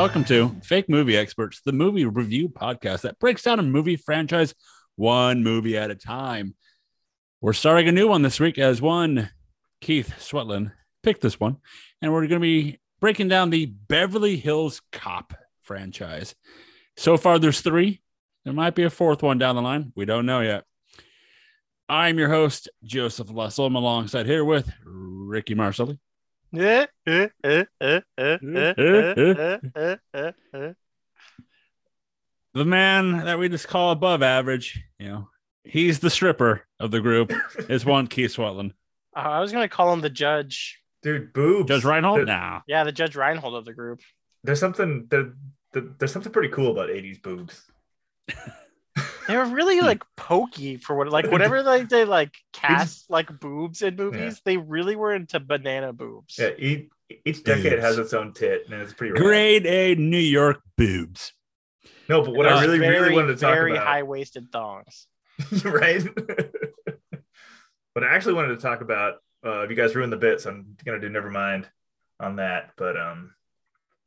welcome to Fake Movie Experts, the movie review podcast that breaks down a movie franchise one movie at a time. We're starting a new one this week as one Keith Swetland picked this one, and we're going to be breaking down the Beverly Hills Cop franchise. So far, there's three. There might be a fourth one down the line. We don't know yet. I'm your host, Joseph Lessel. I'm alongside here with Ricky Marcelli. The man that we just call above average, you know, he's the stripper of the group, is one Keith Sweatland. Uh, I was going to call him the judge. Dude, boobs. Judge Reinhold? Now, nah. Yeah, the Judge Reinhold of the group. There's something there, there, there's something pretty cool about 80s boobs. They were really like pokey for what like whatever like they like cast like boobs in movies. They really were into banana boobs. Yeah, each, each decade Boobs. has its own tit, and it's pretty rad. Grade A New York boobs. No, but what Uh, I really, very, really wanted to talk very about, very high waisted thongs. right? but I actually wanted to talk about. Uh, if you guys ruined the bit, so I'm gonna do never mind on that. But um,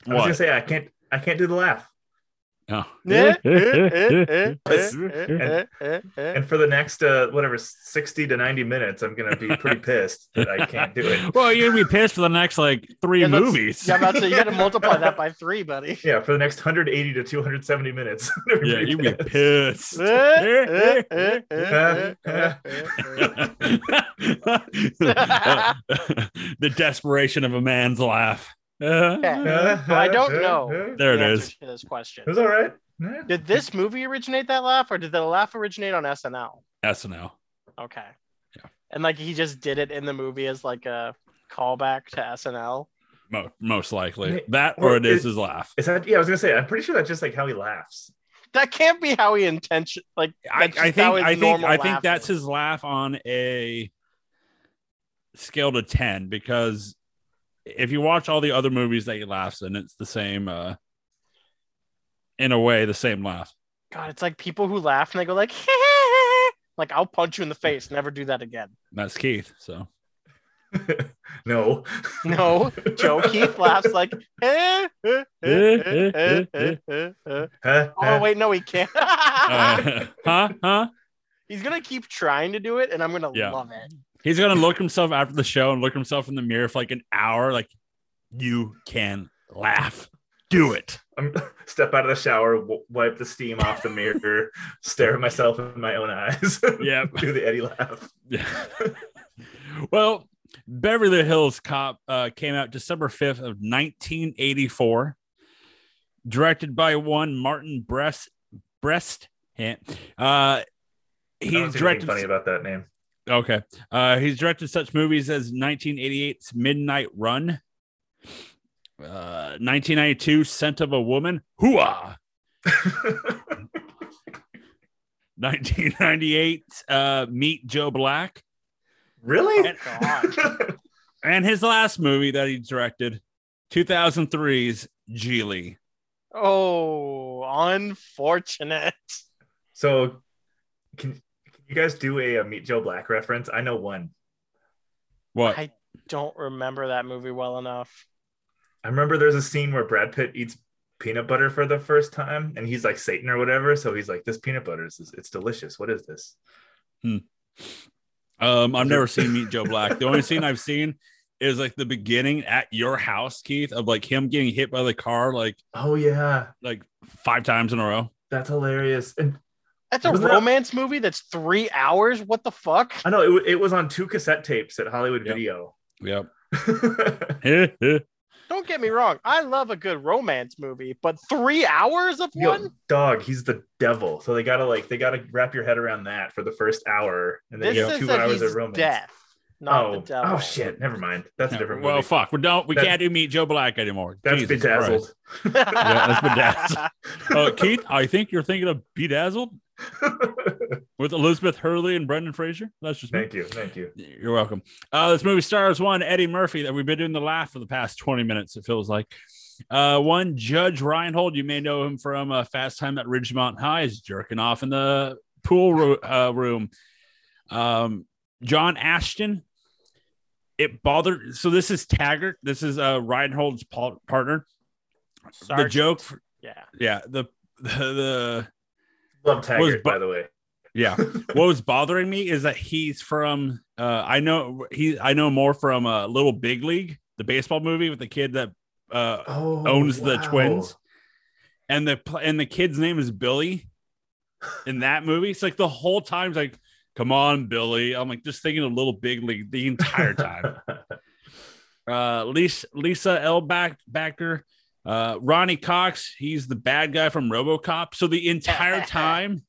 I was What? gonna say I can't, I can't do the laugh. Oh. Yes. eh. And for the next uh, whatever 60 to 90 minutes, I'm gonna be pretty pissed that I can't do it. well, you're gonna be pissed for the next like three Yeah, movies. Yeah, I'm about to. You got to multiply that by three, buddy. Yeah, for the next 180 to 270 minutes. Yeah, you'd be pissed. pissed. Eh, eh, eh, the desperation of a man's laugh. Uh, Okay. So I don't know. there it The is. to this question. It was all right. Yeah. Did this movie originate that laugh, or did the laugh originate on SNL? SNL. Okay. Yeah. And like he just did it in the movie as like a callback to SNL. Mo- most likely that, or or it is it- his laugh. Is that? Yeah, I was gonna say. I'm pretty sure that's just like how he laughs. That can't be how he intention. Like I, I think I think I think that's is. his laugh on a scale to ten because if you watch all the other movies that he laughs in, it's the same uh in a way, the same laugh. God, it's like people who laugh and they go like like I'll punch you in the face, never do that again. That's Keith, so no. No. Joe Keith laughs like Oh wait, no, he can't. uh, huh? Huh? He's gonna keep trying to do it and I'm gonna yeah. love it. He's gonna look himself after the show and look himself in the mirror for like an hour. Like, you can laugh. Do it. I'm step out of the shower, w- wipe the steam off the mirror, stare at myself in my own eyes. Yeah. Do the Eddie laugh. Yeah. well, Beverly Hills Cop uh, came out December 5th of 1984, directed by one Martin Brest Breast. Uh, he directed funny about that name. Okay. Uh, he's directed such movies as 1988's Midnight Run, uh, 1992 Scent of a Woman, Hooah, 1998 uh, Meet Joe Black, really? And- and his last movie that he directed, 2003's Gigli. Oh, unfortunate. so, can, can you guys do a, uh Meet Joe Black reference? I know one. What? I don't remember that movie well enough. I remember there's a scene where Brad Pitt eats peanut butter for the first time, and he's like Satan or whatever. So he's like, "This peanut butter is it's delicious. What is this?" Hmm. Um, I've never seen Meet Joe Black. The only scene I've seen is like the beginning at your house, Keith, of like him getting hit by the car like Oh yeah, like five times in a row. that's hilarious. And That's a Wasn't that- romance movie that's three hours. What the fuck? I know it, it was on two cassette tapes at Hollywood Yep. Video. Yep. Don't get me wrong. I love a good romance movie, but three hours of Yo, one? dog, he's the devil. So they gotta like they gotta wrap your head around that for the first hour, and then This you have two hours of romance. death, not oh, the devil. oh shit! Never mind. That's a different well, movie. fuck. We don't. We That- can't do Meet Joe Black anymore. That's Jesus bedazzled. Yeah, that's bedazzled. Uh, Keith, I think you're thinking of Bedazzled with Elizabeth Hurley and Brendan Fraser. That's just me. thank you, thank you. You're welcome. Uh, this movie stars one Eddie Murphy that we've been doing the laugh for the past 20 minutes. It feels like uh, one Judge Reinhold. You may know him from uh, Fast Time at Ridgemont High. Is jerking off in the pool ro- uh, room. Um, John Ashton. It bothered. So this is Taggart. This is uh, Reinhold's pa- partner. the joke. For, Yeah. yeah, the the, the Love Taggart, bu- by the way. yeah. what was bothering me is that he's from. Uh, I know he. I know more from uh, Little Big League, the baseball movie with the kid that uh, Oh, owns the twins, and the and the kid's name is Billy. In that movie, it's like the whole time, it's like, "Come on, Billy." I'm like just thinking of Little Big League the entire time. uh Lisa Lisa L. Back backer uh Ronny Cox he's the bad guy from RoboCop. So the entire time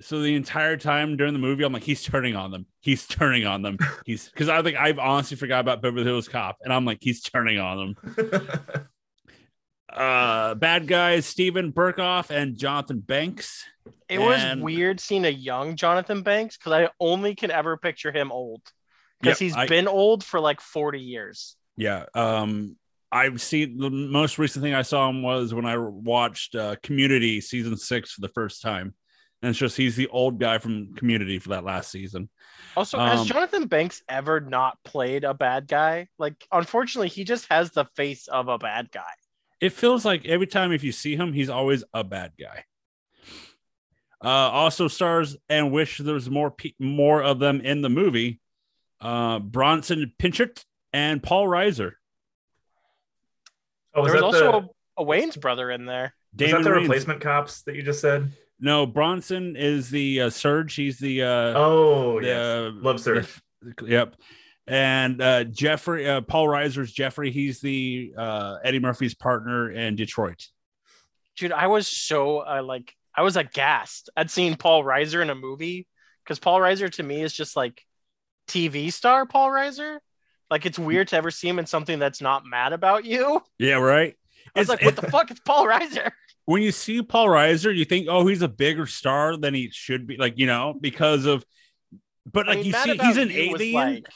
so the entire time during the movie I'm like he's turning on them. He's turning on them. He's because I think I've honestly forgot about Beverly Hills Cop and I'm like he's turning on them uh bad guys Steven Berkoff and Jonathan Banks It was weird seeing a young Jonathan Banks because I only can ever picture him old because Yep, he's I- been old for like 40 years. Yeah. Um, I've seen the most recent thing I saw him was when I watched uh, Community season six for the first time. And it's just he's the old guy from Community for that last season. Also, has Um, Jonathan Banks ever not played a bad guy? Like, unfortunately, he just has the face of a bad guy. It feels like every time if you see him, he's always a bad guy. Uh, also stars and wish there was more pe- more of them in the movie. Uh, Bronson Pinchot and Paul Reiser. Oh, was there was that also the, a, a Wayans brother in there. was that the Wayans. replacement cops that you just said? No, Bronson is the uh, Serge. He's the uh, Oh, the, yes. Love Serge. the- yep. And uh, Jeffrey, uh, Paul Reiser's Jeffrey. He's the uh, Eddie Murphy's partner in Detroit. Dude, I was so uh, like, I was aghast at seeing Paul Reiser in a movie because Paul Reiser to me is just like TV star Paul Reiser. Like, it's weird to ever see him in something that's not mad about you. Yeah, right. I was It's- like, what the fuck? It's Paul Reiser. when you see Paul Reiser, you think, oh, he's a bigger star than he should be, like you know, because of. But I like mean, you see, he's an alien. like-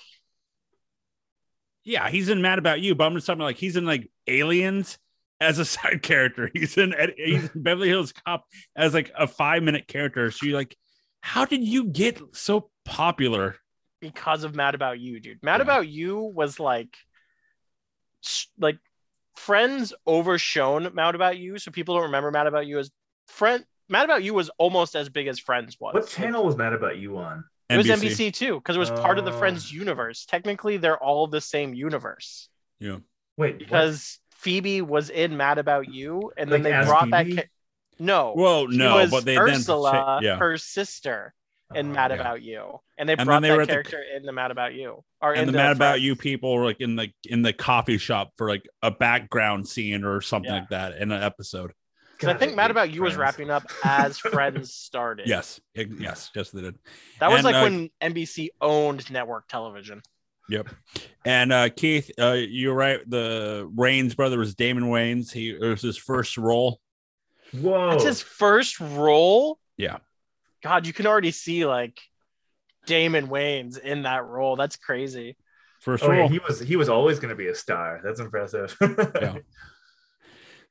yeah, he's in Mad About You, but I'm just talking like he's in like Aliens as a side character. He's in he's in Beverly Hills Cop as like a five minute character. So you're like, how did you get so popular? because of Mad About You, dude. Mad Yeah. About You was like, like Friends overshone Mad About You, so people don't remember Mad About You as Friend. Mad About You was almost as big as Friends was. What channel was Mad About You on? It was NBC too, because it was part of the Oh. Friends universe. Technically, they're all the same universe Yeah. Wait, because Phoebe was in Mad About You, and then Like they as brought that. Phoebe? Ca- no, Well, no, was but they Ursula, then yeah. her sister, what? in Oh, Mad yeah. About You, and they And brought then they that at the- character in the Mad About You, or and in the Mad About You people were like in the in the coffee shop for like a background scene or something Yeah. like that in an episode. Because I God, think Mad About You was wrapping up as Friends started. Yes, It- yes, yes, they did. That was And, like uh, when NBC owned network television. Yep. And uh, Keith, uh, you're right. The Wayans brother was Damon Wayans. He it was his first role. Whoa. That's his first role. Yeah. God, you can already see like Damon Wayans in that role. That's crazy. First Oh, yeah, role. he was he was always going to be a star. That's impressive. Yeah.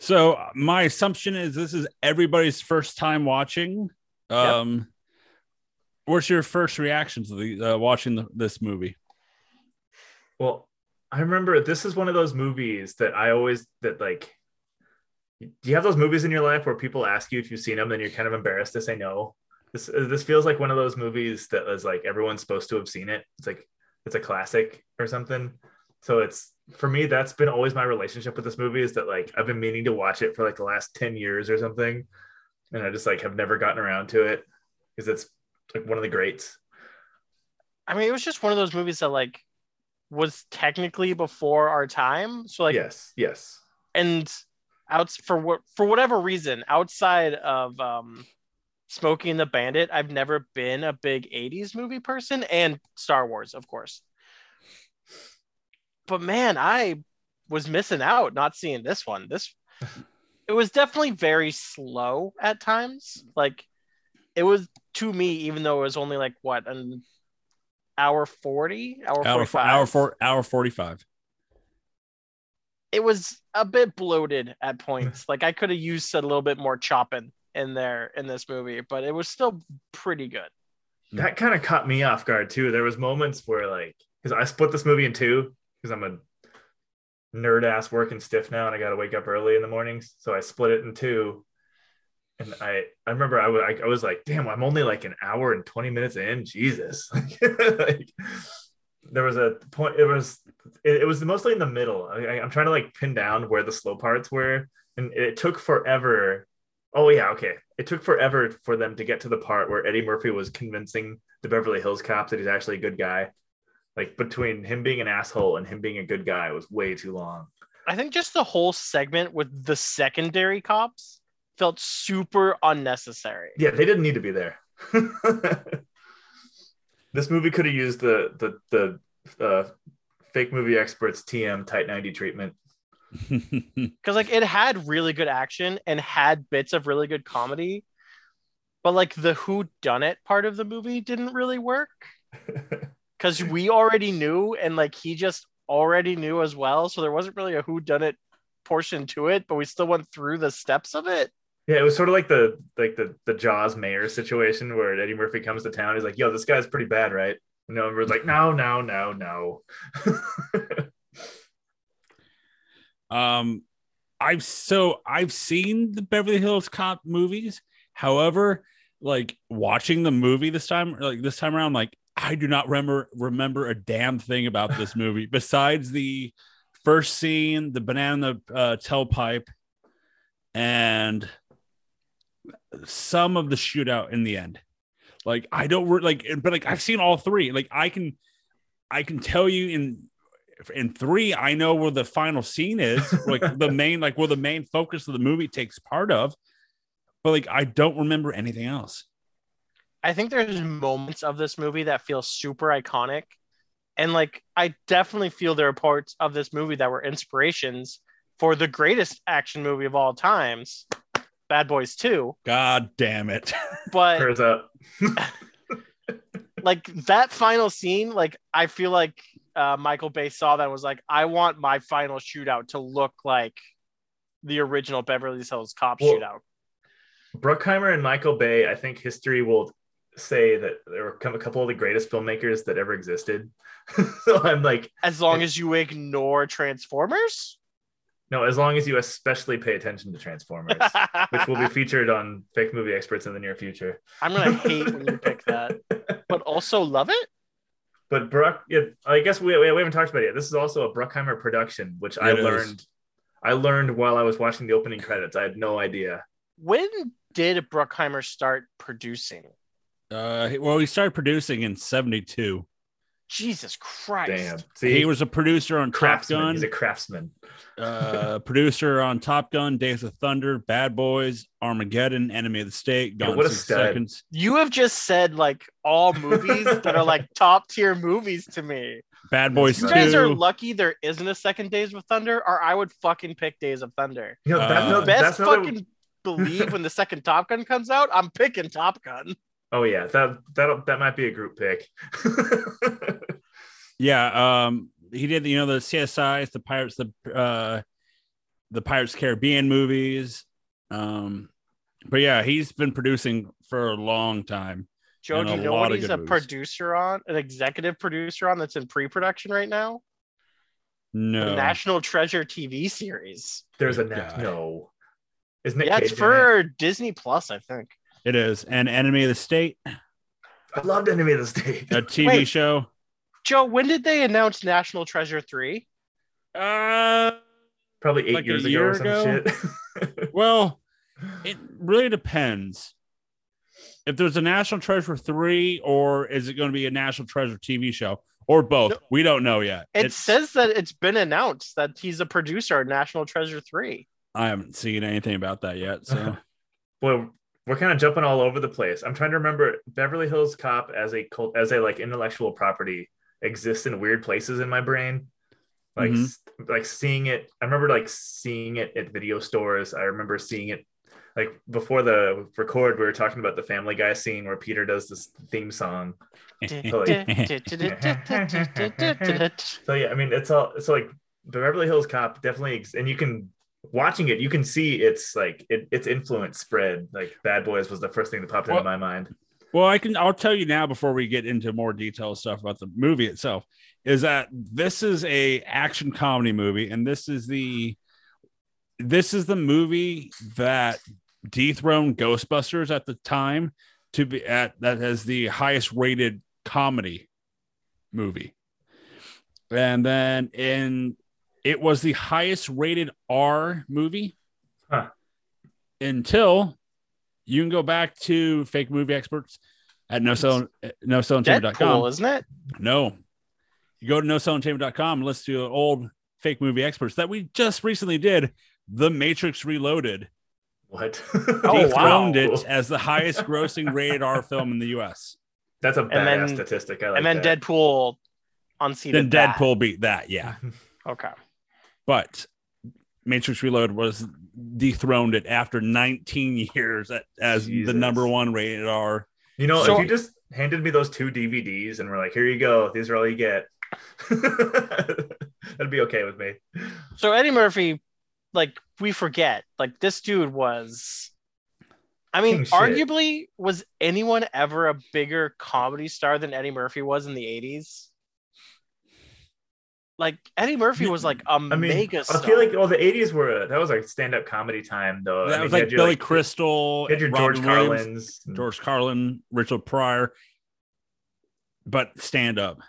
So uh, my assumption is this is everybody's first time watching. Um, what's your first reaction to the uh, watching the, this movie? Well, I remember this is one of those movies that I always that like. Do you have those movies in your life where people ask you if you've seen them, then you're kind of embarrassed to say no? This this feels like one of those movies that is like everyone's supposed to have seen it. It's like it's a classic or something. So it's for me that's been always my relationship with this movie is that like I've been meaning to watch it for like the last 10 years or something and I just like have never gotten around to it because it's like one of the greats. I mean, it was just one of those movies that like was technically before our time. So like, yes, yes. and outs for what for whatever reason, outside of um, Smokey and the Bandit, I've never been a big '80s movie person, and Star Wars, of course. But man, I was missing out not seeing this one. This it was definitely very slow at times. Like it was to me, even though it was only like what an hour forty, hour Hour, forty five. hour four, hour forty-five. it was a bit bloated at points. like I could have used a little bit more chopping in there in this movie, but it was still pretty good. that kind of caught me off guard too. There was moments where like because I split this movie in two because I'm a nerd ass working stiff now, and I got to wake up early in the mornings. So I split it in two. And I, I remember I was, I was like, damn, I'm only like an hour and 20 minutes in. Jesus. like, there was a point, it was, it, it was mostly in the middle. I, I'm trying to like pin down where the slow parts were. And it took forever. Oh, yeah. Okay. It took forever for them to get to the part where Eddie Murphy was convincing the Beverly Hills cop that he's actually a good guy like between him being an asshole and him being a good guy was way too long. I think just the whole segment with the secondary cops felt super unnecessary. Yeah, they didn't need to be there. this movie could have used the the the uh, fake movie experts TM tight 90 treatment. Cuz like it had really good action and had bits of really good comedy. But like the who done it part of the movie didn't really work because we already knew and like he just already knew as well. So there wasn't really a who done it portion to it but we still went through the steps of it. Yeah it was sort of like the like the the jaws mayor situation where eddie murphy comes to town. He's like yo this guy's pretty bad right? You know everyone's like no no no no. Um i've so i've seen the beverly hills cop movies. However like watching the movie this time like this time around like I do not remember remember a damn thing about this movie besides the first scene, the banana uh, tailpipe, and some of the shootout in the end. Like I don't re- like, but like I've seen all three. Like I can, I can tell you in in three, I know where the final scene is, like the main, like where the main focus of the movie takes part of. But like I don't remember anything else. I think there's moments of this movie that feel super iconic. And like I definitely feel there are parts of this movie that were inspirations for the greatest action movie of all times, Bad Boys 2. God damn it. But like that final scene, like I feel like uh, Michael Bay saw that and was like, I want my final shootout to look like the original Beverly Hills Cop well, shootout. Bruckheimer and Michael Bay, I think history will say that there were a couple of the greatest filmmakers that ever existed. so I'm like, as long as you ignore Transformers. No, as long as you especially pay attention to Transformers, which will be featured on Fake Movie Experts in the near future. I'm gonna hate when you pick that, but also love it. But Bruck, yeah, I guess we, we haven't talked about it yet. This is also a Bruckheimer production, which it I is. learned. I learned while I was watching the opening credits. I had no idea. When did Bruckheimer start producing? Uh, well, he started producing in '72. Jesus Christ! Damn. See, he was a producer on craftsman. Top Gun. He's a craftsman. uh, producer on Top Gun, Days of Thunder, Bad Boys, Armageddon, Enemy of the State, Gone yeah, Six Seconds. You have just said like all movies that are like top tier movies to me. Bad Boys you 2. guys are lucky there isn't a second Days of Thunder, or I would fucking pick Days of Thunder. You know, that's uh, no, best that's fucking another... believe when the second Top Gun comes out, I'm picking Top Gun. Oh yeah, that that that might be a group pick. yeah, um, he did you know the CSIs, the Pirates, the uh, the Pirates Caribbean movies. Um, but yeah, he's been producing for a long time. Joe, do you know what he's a movies. producer on, an executive producer on that's in pre-production right now? No, the National Treasure TV series. There's a na- no. Isn't it? Yeah, it's for Disney Plus, I think. It is an enemy of the state. I loved Enemy of the State. A TV Wait, show. Joe, when did they announce National Treasure 3? Uh probably eight like years ago or some ago? shit. well, it really depends. If there's a National Treasure 3, or is it going to be a National Treasure TV show? Or both. No, we don't know yet. It it's, says that it's been announced that he's a producer of National Treasure 3. I haven't seen anything about that yet. So well, we're kind of jumping all over the place. I'm trying to remember Beverly Hills Cop as a cult as a like intellectual property exists in weird places in my brain. Like mm-hmm. like seeing it. I remember like seeing it at video stores. I remember seeing it like before the record. We were talking about the Family Guy scene where Peter does this theme song. so, like, so yeah, I mean it's all it's like the Beverly Hills Cop definitely, and you can watching it, you can see it's like it, its influence spread. Like Bad Boys was the first thing that popped well, into my mind. Well, I can. I'll tell you now before we get into more detailed stuff about the movie itself. Is that this is a action comedy movie, and this is the this is the movie that dethroned Ghostbusters at the time to be at that has the highest rated comedy movie, and then in it was the highest rated R movie Huh. until you can go back to fake movie experts at no sell no Deadpool, isn't it? No. You go to no chamber.com and listen to old fake movie experts that we just recently did. The Matrix Reloaded What? Oh, dethroned wow. it as the highest grossing rated R film in the US. That's a badass And then- statistic. I like and then that. Deadpool Then unseated that. Deadpool beat that, yeah. Okay. But Matrix Reload was dethroned it after 19 years at, as the number one rated R. You know, So- if you just handed me those two DVDs and were like, "Here you go. These are all you get," that'd be okay with me. So Eddie Murphy, like we forget, like this dude was. I mean, King shit. arguably, was anyone ever a bigger comedy star than Eddie Murphy was in the '80s? Like Eddie Murphy was like a I mean, mega star. I feel like well, the '80s were that was like stand-up comedy time, though. that I mean, was you like had your, Billy Crystal, you had your Robin George Williams, Carlins. George Carlin, Richard Pryor, but stand up.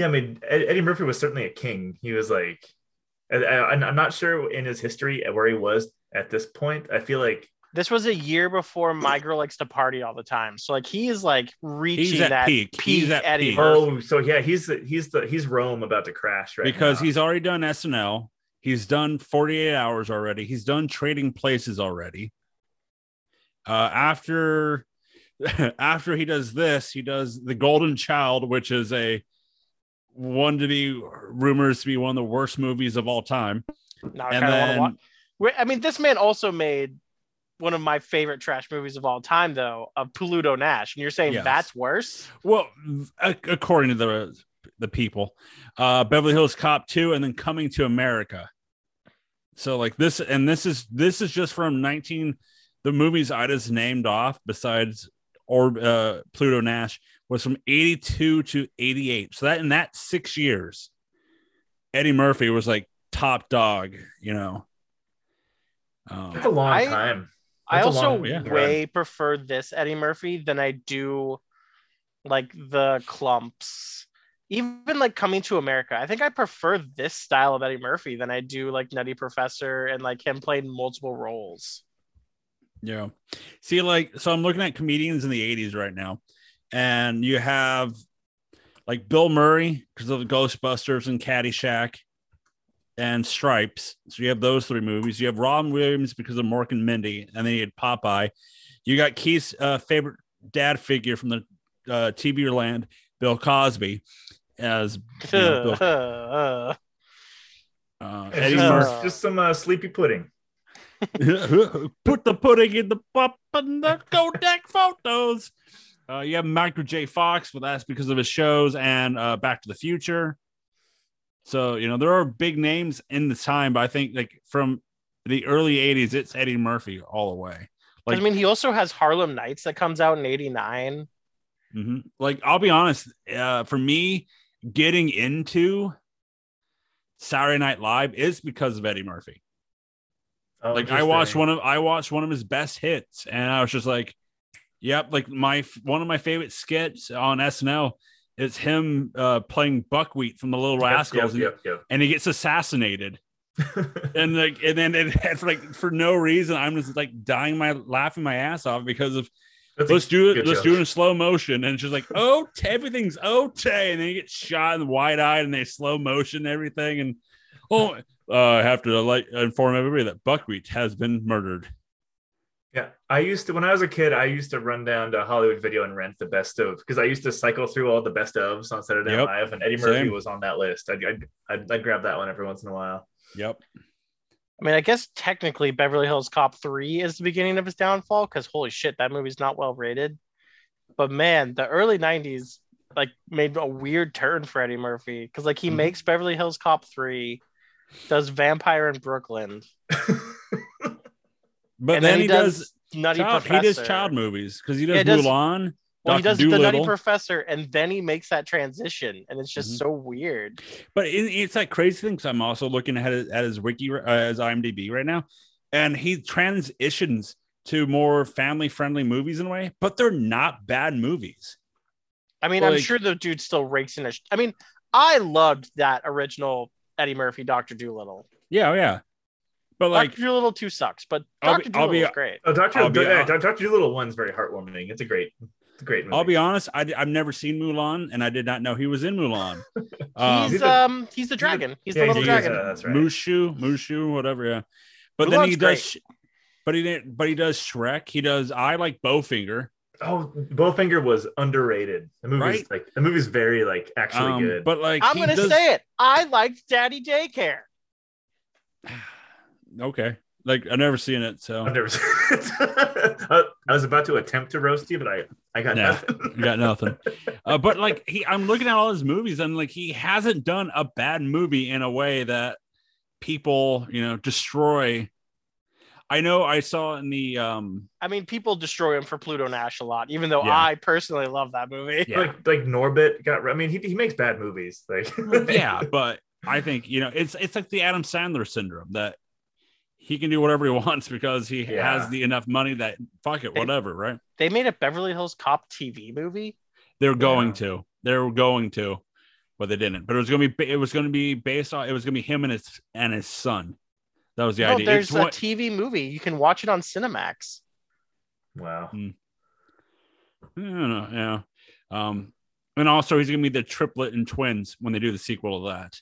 Yeah, I mean, Eddie Murphy was certainly a king. He was like, I, I, I'm not sure in his history where he was at this point. I feel like this was a year before My Girl Likes to Party all the time. So like he is like reaching at that peak. peak, He's at Eddie peak. Oh, so yeah, he's the, he's the he's Rome about to crash right because now. he's already done SNL. He's done 48 hours already. He's done Trading Places already. Uh, after after he does this, he does The Golden Child, which is a one to be rumors to be one of the worst movies of all time. Now I And kind of want to then watch. I mean, this man also made one of my favorite trash movies of all time, though, of Pluto Nash, and you're saying Yes. that's worse? Well, a- according to the the people, uh, Beverly Hills Cop two, and then Coming to America. So like this, and this is this is just from nineteen. The movies I just named off, besides or uh, Pluto Nash, was from eighty two to eighty eight. So that in that six years, Eddie Murphy was like top dog. You know. Um, That's a long I- time. I That's also long yeah. way prefer this Eddie Murphy than I do like the Klumps. Even like coming to America, I think I prefer this style of Eddie Murphy than I do like Nutty Professor and like him playing multiple roles. Yeah. See, like, so I'm looking at comedians in the 80s right now, and you have like Bill Murray because of the Ghostbusters and Caddyshack and Stripes. So you have those three movies. You have Robin Williams because of Mork and Mindy, and then you had Popeye. You got Keith's uh, favorite dad figure from the uh, TV land, Bill Cosby, as you know, Bill, Uh, Eddie just, Murphy. some- just some uh, sleepy pudding. Put the pudding in the pop and the Kodak photos. Uh, you have Michael J. Fox, but that's because of his shows and uh, Back to the Future. So you know there are big names in the time, but I think like from the early '80s, it's Eddie Murphy all the way. Like, I mean, he also has Harlem Nights that comes out in '89. mhm. like I'll be honest, uh, for me, getting into Saturday Night Live is because of Eddie Murphy. Oh, like I watched one of I watched one of his best hits, and I was just like, "Yep!" Like my one of my favorite skits on SNL is him uh, playing Buckwheat from the Little Yep, Rascals, and, Yep, yep, and he gets assassinated, and like and then it had like for no reason, I'm just like dying my laughing my ass off because of That's let's do it, let's do it in slow motion, and it's just like oh everything's okay, and then he gets shot and wide eyed, and they slow motion everything, and oh. Uh, I have to like inform everybody that Buckwheat has been murdered. Yeah, I used to when I was a kid. I used to run down to Hollywood Video and rent the best of because I used to cycle through all the best ofs on Saturday Night Yep. Live, and Eddie Murphy Same. was on that list. I'd, I'd, I'd, I'd grab that one every once in a while. Yep. I mean, I guess technically Beverly Hills Cop 3 is the beginning of his downfall because holy shit, that movie's not well rated. But man, the early 90s like made a weird turn for Eddie Murphy because like he Mhm. makes Beverly Hills Cop 3, does Vampire in Brooklyn, But then, then he, does, Nutty child, Professor. he does child movies because he does Yeah, he does- Mulan Well, he Dr. does the Nutty Professor, and then he makes that transition, and it's just Mhm. so weird. But it, it's that crazy thing. Cause I'm also looking at his, at his wiki, uh, his IMDb right now, and he transitions to more family friendly movies in a way, but they're not bad movies. I mean, I'm sure the dude still rakes in a. Sh- I mean, I loved that original Eddie Murphy Doctor Dolittle. Yeah, oh, yeah. But like, Doctor Dolittle two sucks, but Doctor I'll Dolittle be- was great. Oh, Doctor I'll yeah, Doctor Dolittle one's very heartwarming. It's a great, it's a great movie. I'll be honest, I, have never seen Mulan, and I did not know he was in Mulan. Um, he's um he's the dragon. He's yeah, the little he's- dragon. uh, that's right. Mushu, Mushu, whatever. Yeah, but then Mulan's he does, but he didn't. But he does Shrek. He does. I like Bowfinger. Oh, Bowfinger was underrated. The movie's Right? like the movie's very like actually Um, good. but like, I'm gonna does- say it. I liked Daddy Daycare. Okay, like I've never seen it, so I've never seen it. I I was about to attempt to roast you, but I I got Nah, nothing. got nothing. Uh, but like he, I'm looking at all his movies, and like he hasn't done a bad movie in a way that people, you know, destroy. I know I saw in the um I mean, people destroy him for Pluto Nash a lot, even though Yeah. I personally love that movie. Yeah. Like like Norbit got. I mean, he, he makes bad movies. Like yeah, but I think you know it's it's like the Adam Sandler syndrome that he can do whatever he wants because he Yeah. has the enough money that fuck it, whatever, right? They made a Beverly Hills Cop TV movie. They're going Yeah. to, they're going to, but they didn't. But it was gonna be, it was gonna be based on, it was gonna be him and his and his son. That was the no, idea. there's It's a what- TV movie. You can watch it on Cinemax. wow. I don't yeah. Um, and also he's gonna be the triplet and twins when they do the sequel of that.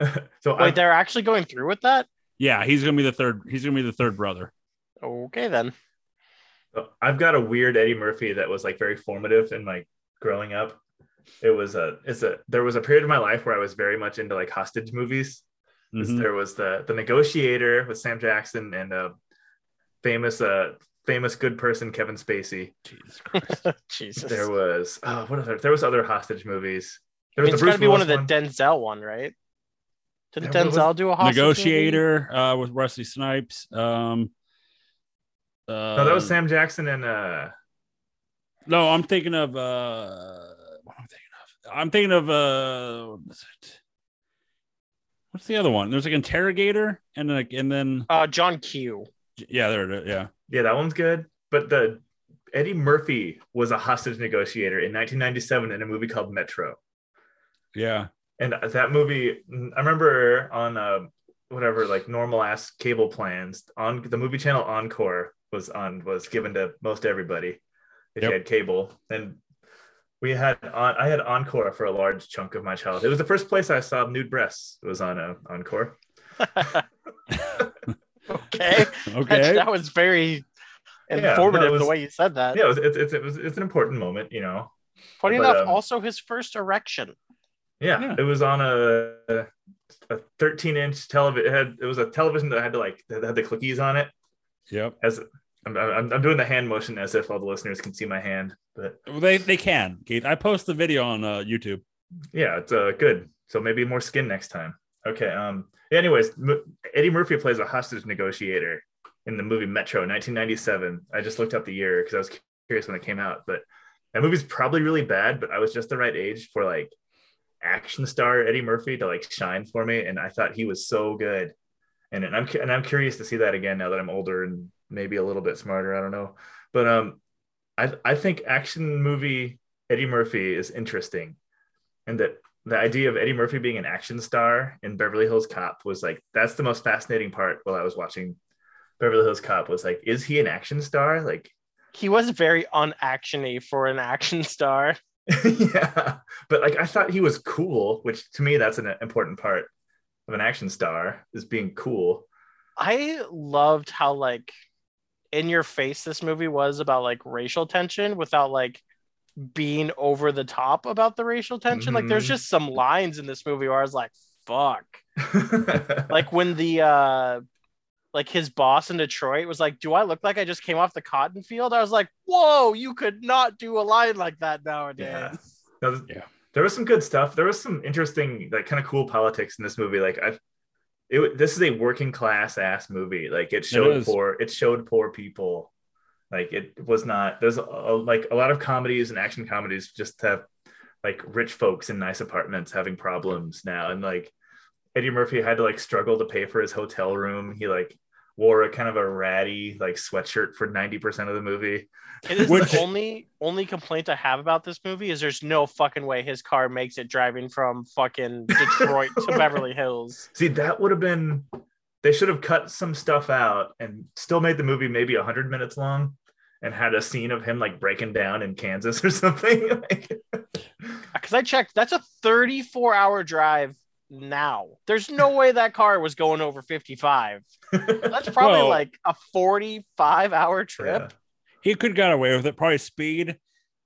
So Wait, I, they're actually going through with that? Yeah, he's gonna be the third. He's gonna be the third brother. Okay, then. I've got a weird Eddie Murphy that was like very formative in like growing up. It was a it's a there was a period of my life where I was very much into like hostage movies. Mhm. There was the the Negotiator with Sam Jackson and a famous uh famous good person Kevin Spacey. Jesus Christ. Jesus. There was oh, what other there was other hostage movies. I mean, was it's the got Bruce to be one of the one. Denzel one, right? Didn't Yeah, was- Denzel do a hostage movie? Negotiator uh, with Wesley Snipes. Um, uh, No, that was Sam Jackson and uh No, I'm thinking of. uh What am I thinking of? I'm thinking of. uh what is it? What's the other one? There's like interrogator, and like, and then Uh, John Q. yeah, there it is. Yeah, yeah, that one's good. But the Eddie Murphy was a hostage negotiator in 1997 in a movie called Metro. yeah. And that movie i remember on uh whatever like normal ass cable plans on the movie channel encore was on was given to most everybody if Yep. you had cable and we had on i had encore for a large chunk of my childhood it was the first place i saw nude breasts It was on uh, encore Okay. Okay. that was very Yeah, no, informative was- the way you said that. yeah it was, it's, it's, it was, it's an important moment you know Funny but, enough, um, also his first erection. Yeah, Yeah. it was on a a 13 inch television it had it was a television that had to like that had the clickies on it Yep. as I'm, I'm, I'm doing the hand motion as if all the listeners can see my hand, but Well, they they can. Keith, I post the video on uh, YouTube. yeah, it's uh, good. So maybe more skin next time. Okay. Um. Anyways, M- Eddie Murphy plays a hostage negotiator in the movie Metro, 1997. I just looked up the year because I was curious when it came out, but that movie's probably really bad. But I was just the right age for like action star Eddie Murphy to like shine for me, and I thought he was so good. And, and I'm and I'm curious to see that again now that I'm older and maybe a little bit smarter. I don't know, but um, I I think action movie Eddie Murphy is interesting, and that the idea of Eddie Murphy being an action star in Beverly Hills Cop was like that's the most fascinating part while I was watching Beverly Hills Cop was like, is he an action star? Like, He was very unactiony for an action star. yeah, but like I thought he was cool, which to me that's an important part of an action star is being cool. I loved how like in your face this movie was about like racial tension without like being over the top about the racial tension. Like there's Mhm. just some lines in this movie where I was like, fuck. Like when the uh like his boss in Detroit was like, Do I look like I just came off the cotton field? I was like, Whoa, you could not do a line like that nowadays. Yeah. No, th- Yeah. There was some good stuff. There was some interesting, like, kind of cool politics in this movie. Like, I, it, this is a working class ass movie. Like, it showed is. poor, it showed poor people, Like it was not. There's a, a- like a lot of comedies and action comedies just have like rich folks in nice apartments having problems now, and like Eddie Murphy had to like struggle to pay for his hotel room. He like wore a kind of a ratty like sweatshirt for ninety percent of the movie. It is Which- the only only complaint I have about this movie is there's no fucking way his car makes it driving from fucking Detroit to Beverly Hills. See, that would have been. They should have cut some stuff out and still made the movie maybe hundred minutes long, and had a scene of him like breaking down in Kansas or something. Because I checked, that's a 34 hour drive now. There's no way that car was going over 55. That's probably Well- like a 45 hour trip. Yeah. He could have got away with it, probably speed,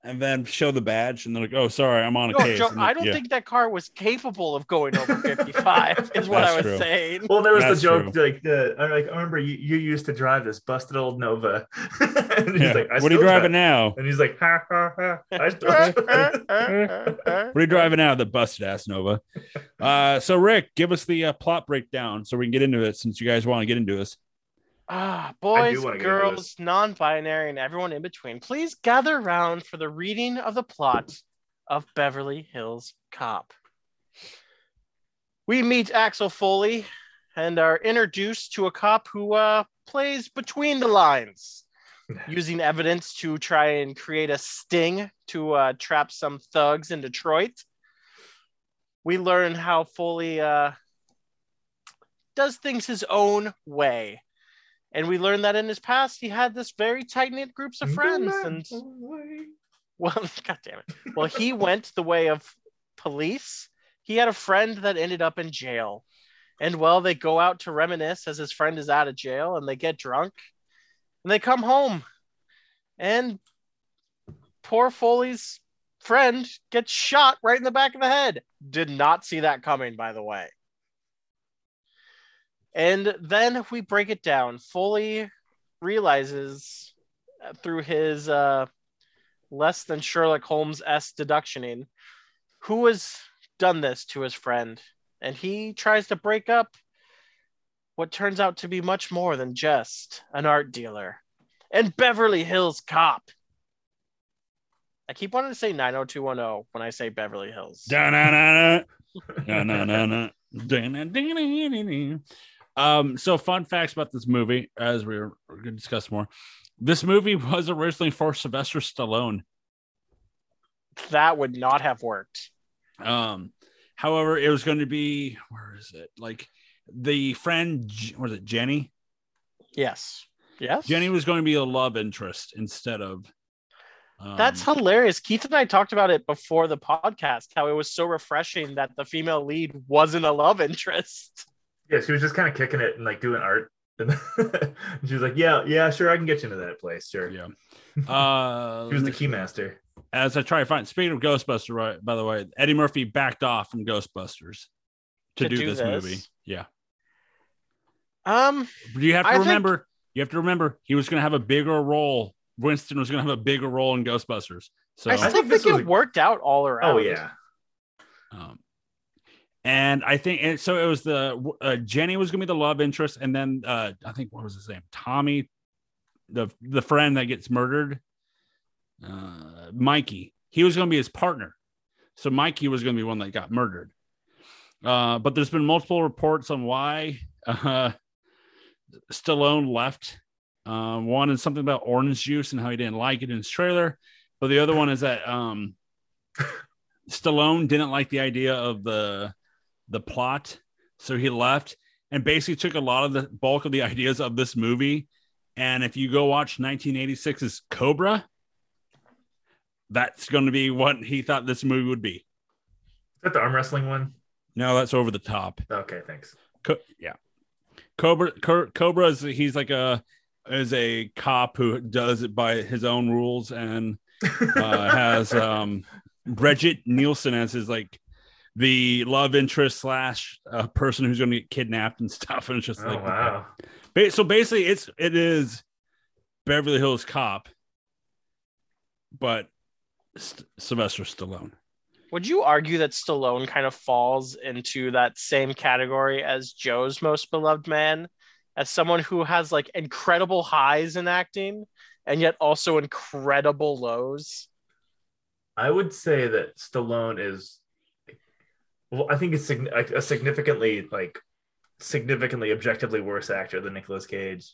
and then show the badge, and they're like, "Oh, sorry, I'm on a No, case." Joe, And I don't yeah. think that car was capable of going over 55, is what That's I was true. saying. Well, there was That's the joke like uh, I like I remember you, you used to drive this busted old Nova. and he's Yeah. like, I what are you still driving drive- now? And he's like, ha ha ha. I still. What are you driving now? The busted ass Nova. Uh, so Rick, give us the uh, plot breakdown so we can get into it. Since you guys want to get into this, Ah, boys, wanna get into girls, non-binary, and everyone in between, please gather around for the reading of the plot of Beverly Hills Cop. We meet Axel Foley and are introduced to a cop who uh, plays between the lines, using evidence to try and create a sting to uh, trap some thugs in Detroit. We learn how Foley uh, does things his own way. And we learned that in his past, he had this very tight knit groups of friends. And well, god damn it. Well, he went the way of police. He had a friend that ended up in jail. And well, they go out to reminisce as his friend is out of jail and they get drunk and they come home. And poor Foley's friend gets shot right in the back of the head. Did not see that coming, by the way. And then we break it down. Foley realizes uh, through his uh, less than Sherlock Holmes s deductioning who has done this to his friend. And he tries to break up what turns out to be much more than just an art dealer and Beverly Hills cop. I keep wanting to say 90210 when I say Beverly Hills. Da-na-na-na. Da-na-na-na. Um, so fun facts about this movie, as we're, we're going to discuss more. This movie was originally for Sylvester Stallone. That would not have worked. Um, however, it was going to be where is it? Like the friend, was it, Jenny? Yes. Yes. Jenny was going to be a love interest instead of. Um, That's hilarious. Keith and I talked about it before the podcast, how it was so refreshing that the female lead wasn't a love interest. Yeah, she was just kind of kicking it and like doing art. And she was like, "Yeah, yeah, sure, I can get you into that place, sure." yeah. Uh, She was the key master. as I try to find. Speaking of Ghostbusters, right? By the way, Eddie Murphy backed off from Ghostbusters to, To do, do this, this? movie. Yeah, Um, but you have to I think- remember. You have to remember he was going to have a bigger role. Winston was going to have a bigger role in Ghostbusters. So, I still think think, this was it a- worked out all around. Oh yeah, um, and I think and so. It was the uh, Jenny was going to be the love interest, and then uh, I think what was his name? Tommy, the the friend that gets murdered. Uh, Mikey. He was going to be his partner. So Mikey was going to be one that got murdered. Uh, but there's been multiple reports on why uh, Stallone left. Uh, one is something about orange juice and how he didn't like it in his trailer. But the other one is that um, Stallone didn't like the idea of the the plot, so he left and basically took a lot of the bulk of the ideas of this movie. And if you go watch 1986's Cobra, that's going to be what he thought this movie would be. is that the arm wrestling one? No, that's over the top. Okay, thanks. Co- yeah, Cobra. Co- Cobra is he's like a is a cop who does it by his own rules and uh, has um Brigitte Nielsen as his like the love interest slash uh, person who's going to get kidnapped and stuff. And it's just Oh like wow, Ba- so basically, it's it is Beverly Hills Cop, but St- Sylvester Stallone. Would you argue that Stallone kind of falls into that same category as Joe's most beloved man, as someone who has like incredible highs in acting and yet also incredible lows. I would say that Stallone is, well, I think it's a significantly like significantly objectively worse actor than Nicolas Cage.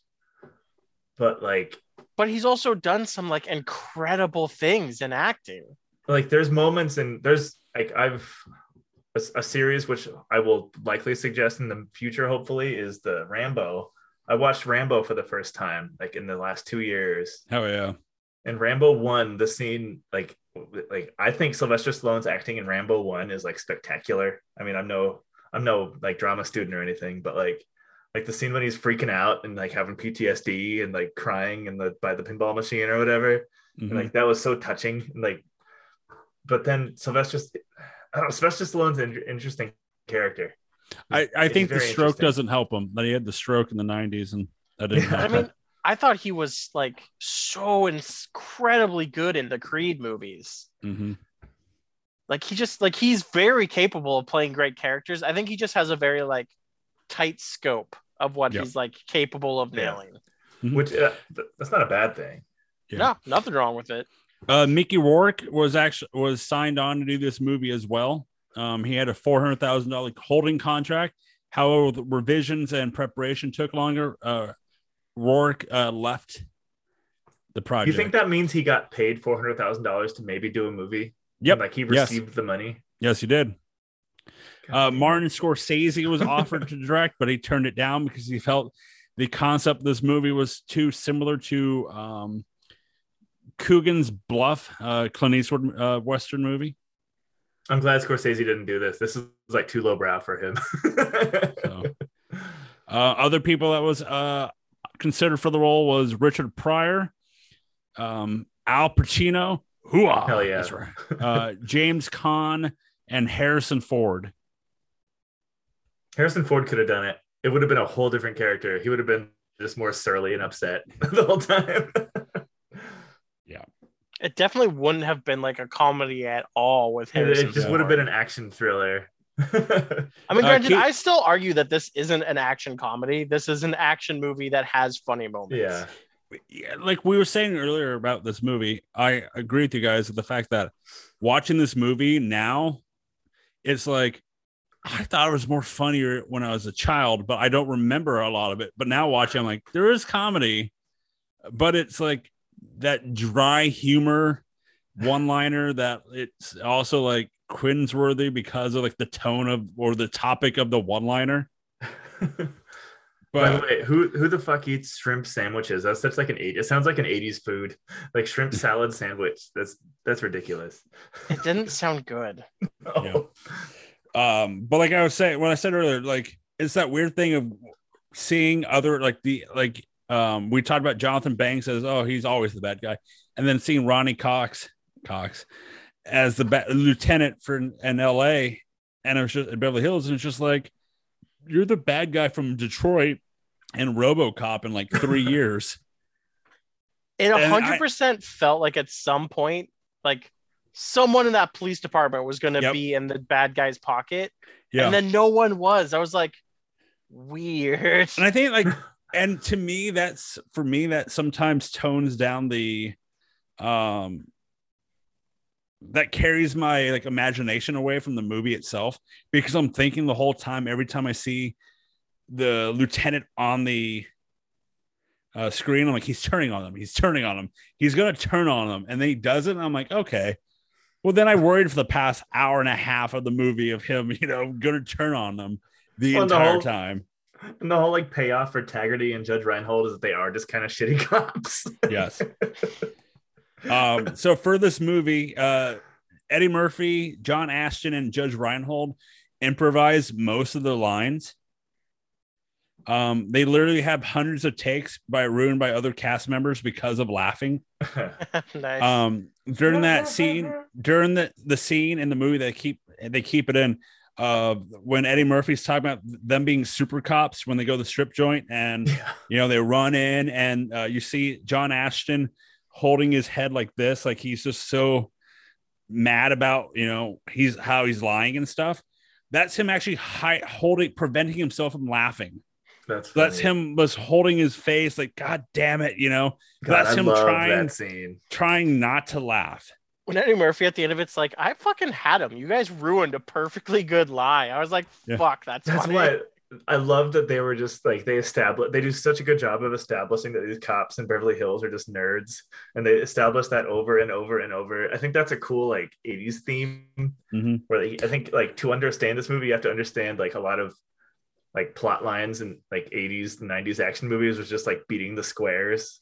But like, But he's also done some like incredible things in acting. like there's moments and there's like I've a, a series which I will likely suggest in the future. Hopefully, is the Rambo. I watched Rambo for the first time like in the last two years, Hell yeah. and Rambo one, the scene like like I think Sylvester Stallone's acting in Rambo one is like spectacular. I mean, I'm no I'm no like drama student or anything, but like like the scene when he's freaking out and like having PTSD and like crying and the by the pinball machine or whatever. Mhm. And, like that was so touching. And, like, but then Sylvester, I don't know, Sylvester Stallone's an interesting character. I, I think the stroke doesn't help him. That he had the stroke in the 90s and that didn't Yeah. But I mean, I thought he was like so incredibly good in the Creed movies. Mhm. Like he just like he's very capable of playing great characters. I think he just has a very like tight scope of what Yep. he's like capable of Yeah. nailing. Mhm. Which uh, th- that's not a bad thing. Yeah. No, nothing wrong with it. Uh, Mickey Rourke was actually was signed on to do this movie as well. Um, he had a four hundred thousand dollar holding contract. However, the revisions and preparation took longer. Uh, Rourke uh, left the project. you think that means he got paid four hundred thousand dollars to maybe do a movie? Yep. And, like he Yes. received the money. Yes, he did. Uh, Martin Scorsese was offered to direct, but he turned it down because he felt the concept of this movie was too similar to um, Coogan's Bluff, uh, Clint Eastwood uh, Western movie. I'm glad Scorsese didn't do this. This is like too lowbrow for him. So, uh, other people that was uh, considered for the role was Richard Pryor, um, Al Pacino, Hooah, Hell yeah. that's right, uh, James Caan, and Harrison Ford. Harrison Ford could have done it. It would have been a whole different character. He would have been just more surly and upset the whole time. Yeah. It definitely wouldn't have been like a comedy at all with him. it Harrison. just Ford. would have been an action thriller. I mean, Uh, granted, Keith- I still argue that this isn't an action comedy. This is an action movie that has funny moments. yeah. yeah, like we were saying earlier about this movie, I agree with you guys with the fact that watching this movie now, it's like I thought it was more funnier when I was a child, but I don't remember a lot of it. But now watching, I'm like, there is comedy, but it's like that dry humor one liner that it's also like Quinsworthy because of like the tone of or the topic of the one liner. By the But way, who who the fuck eats shrimp sandwiches? That's such like an eight. It sounds like an '80s food, like shrimp salad sandwich. That's that's ridiculous. It didn't sound good. Oh. um but like i was saying when i said earlier like it's that weird thing of seeing other like the like um we talked about jonathan banks as oh he's always the bad guy and then seeing ronny cox cox as the ba- lieutenant for in la and it was just in beverly hills and it's just like you're the bad guy from detroit and robocop in like three years It And I- 100% felt like at some point, like someone in that police department was going to Yep. be in the bad guy's pocket. yeah And then no one was. I was like, weird. And I think like, and to me, that's for me that sometimes tones down the, um, that carries my like imagination away from the movie itself because I'm thinking the whole time every time I see the lieutenant on the uh, screen, I'm like, he's turning on them, he's turning on them, he's gonna turn on them, and then he doesn't. I'm like, okay. Well, then I worried for the past hour and a half of the movie of him, you know, gonna turn on them the Well, the entire whole- time. And the whole like payoff for Taggarty and Judge Reinhold is that they are just kind of shitty cops. Yes. um, so for this movie, uh, Eddie Murphy, John Ashton, and Judge Reinhold improvise most of the lines. Um, they literally have hundreds of takes by ruined by other cast members because of laughing. nice. Um, during that scene, during the, the scene in the movie, they keep they keep it in. Uh, when Eddie Murphy's talking about them being super cops when they go to the strip joint and yeah. you know they run in and uh, you see john ashton holding his head like this like he's just so mad about you know he's how he's lying and stuff that's him actually hi- holding preventing himself from laughing That's That's him was holding his face like, God damn it, you know. God, that's I him trying that scene. trying not to laugh. When Eddie Murphy at the end of it's like, I fucking had him. You guys ruined a perfectly good lie. I was like, Yeah. fuck, that's, That's funny. why I love that they were just like they establish they do such a good job of establishing that these cops in Beverly Hills are just nerds and they establish that over and over and over. I think that's a cool like 80s theme Mhm. where like, I think like to understand this movie you have to understand like a lot of like plot lines and like 80s 90s action movies was just like beating the squares.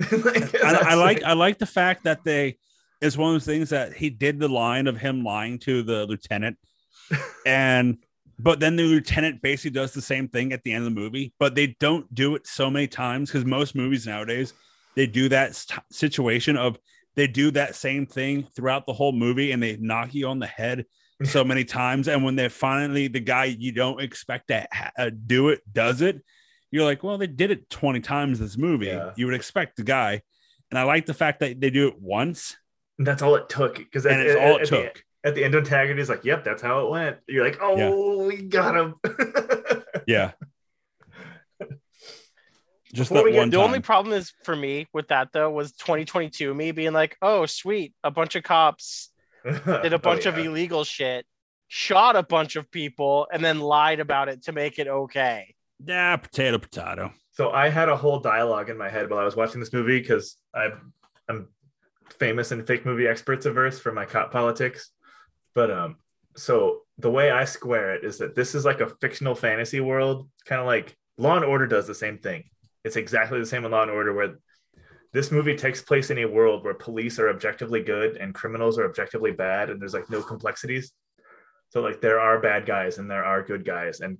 Like, I, I like I like the fact that they it's one of the things that he did the line of him lying to the lieutenant and but then the lieutenant basically does the same thing at the end of the movie but they don't do it so many times because most movies nowadays they do that st- situation of they do that same thing throughout the whole movie and they knock you on the head so many times. And when they finally the guy you don't expect to ha- uh, do it does it you're like well they did it 20 times this movie. Yeah. you would expect the guy. And i like the fact that they do it once. That's all it took because and it's all it took at the end of Taggart, he's like, "Yep, that's how it went." You're like, "Oh, we got him." yeah just Before that we get- one The time. only problem is for me with that though was 2022 me being like, oh sweet, a bunch of cops did a bunch oh, of oh, yeah. illegal shit, shot a bunch of people, and then lied about it to make it okay. yeah potato potato So I had a whole dialogue in my head while I was watching this movie because I'm I'm famous in fake movie experts averse for my cop politics. But um, so the way I square it is that this is like a fictional fantasy world, kind of like Law and Order does the same thing. It's exactly the same in Law and Order, where this movie takes place in a world where police are objectively good and criminals are objectively bad, and there's like no complexities. So like there are bad guys and there are good guys, and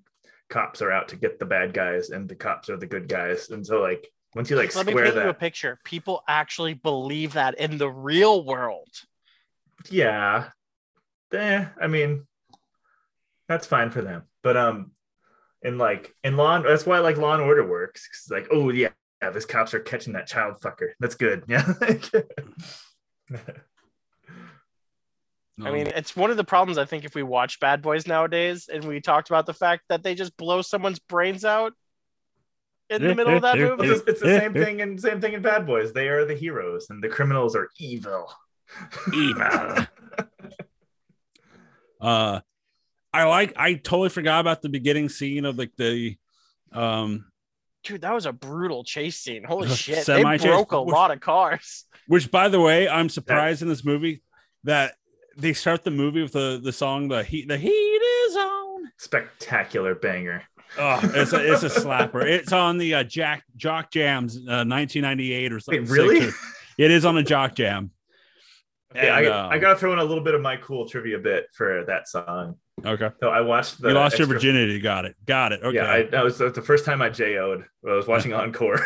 cops are out to get the bad guys, and the cops are the good guys. And so like once you like Let me square paint you a that, picture. People actually believe that in the real world. yeah, eh, I mean that's fine for them. But um, in like in law, that's why like Law and Order works. 'cause it's like, oh yeah, yeah, these cops are catching that child fucker. That's good. Yeah. I mean, it's one of the problems I think if we watch Bad Boys nowadays and we talked about the fact that they just blow someone's brains out in the middle of that movie. it's, it's the same thing and same thing in Bad Boys. They are the heroes, and the criminals are evil. Evil. uh i like i totally forgot about the beginning scene of like the um Dude, that was a brutal chase scene. Holy The shit. They semi-chase- broke a lot of cars. which by the way i'm surprised in this movie that they start the movie with the the song the heat the heat is on Spectacular banger. oh it's a it's a slapper it's on the uh jack jock jams uh 1998 or something Wait, really? sick. it is on a jock jam Okay, And, I, um, I gotta throw in a little bit of my cool trivia bit for that song. okay So I watched the you lost your extra- virginity got it got it okay Yeah, I, that was the first time I JO'd. I was watching Encore.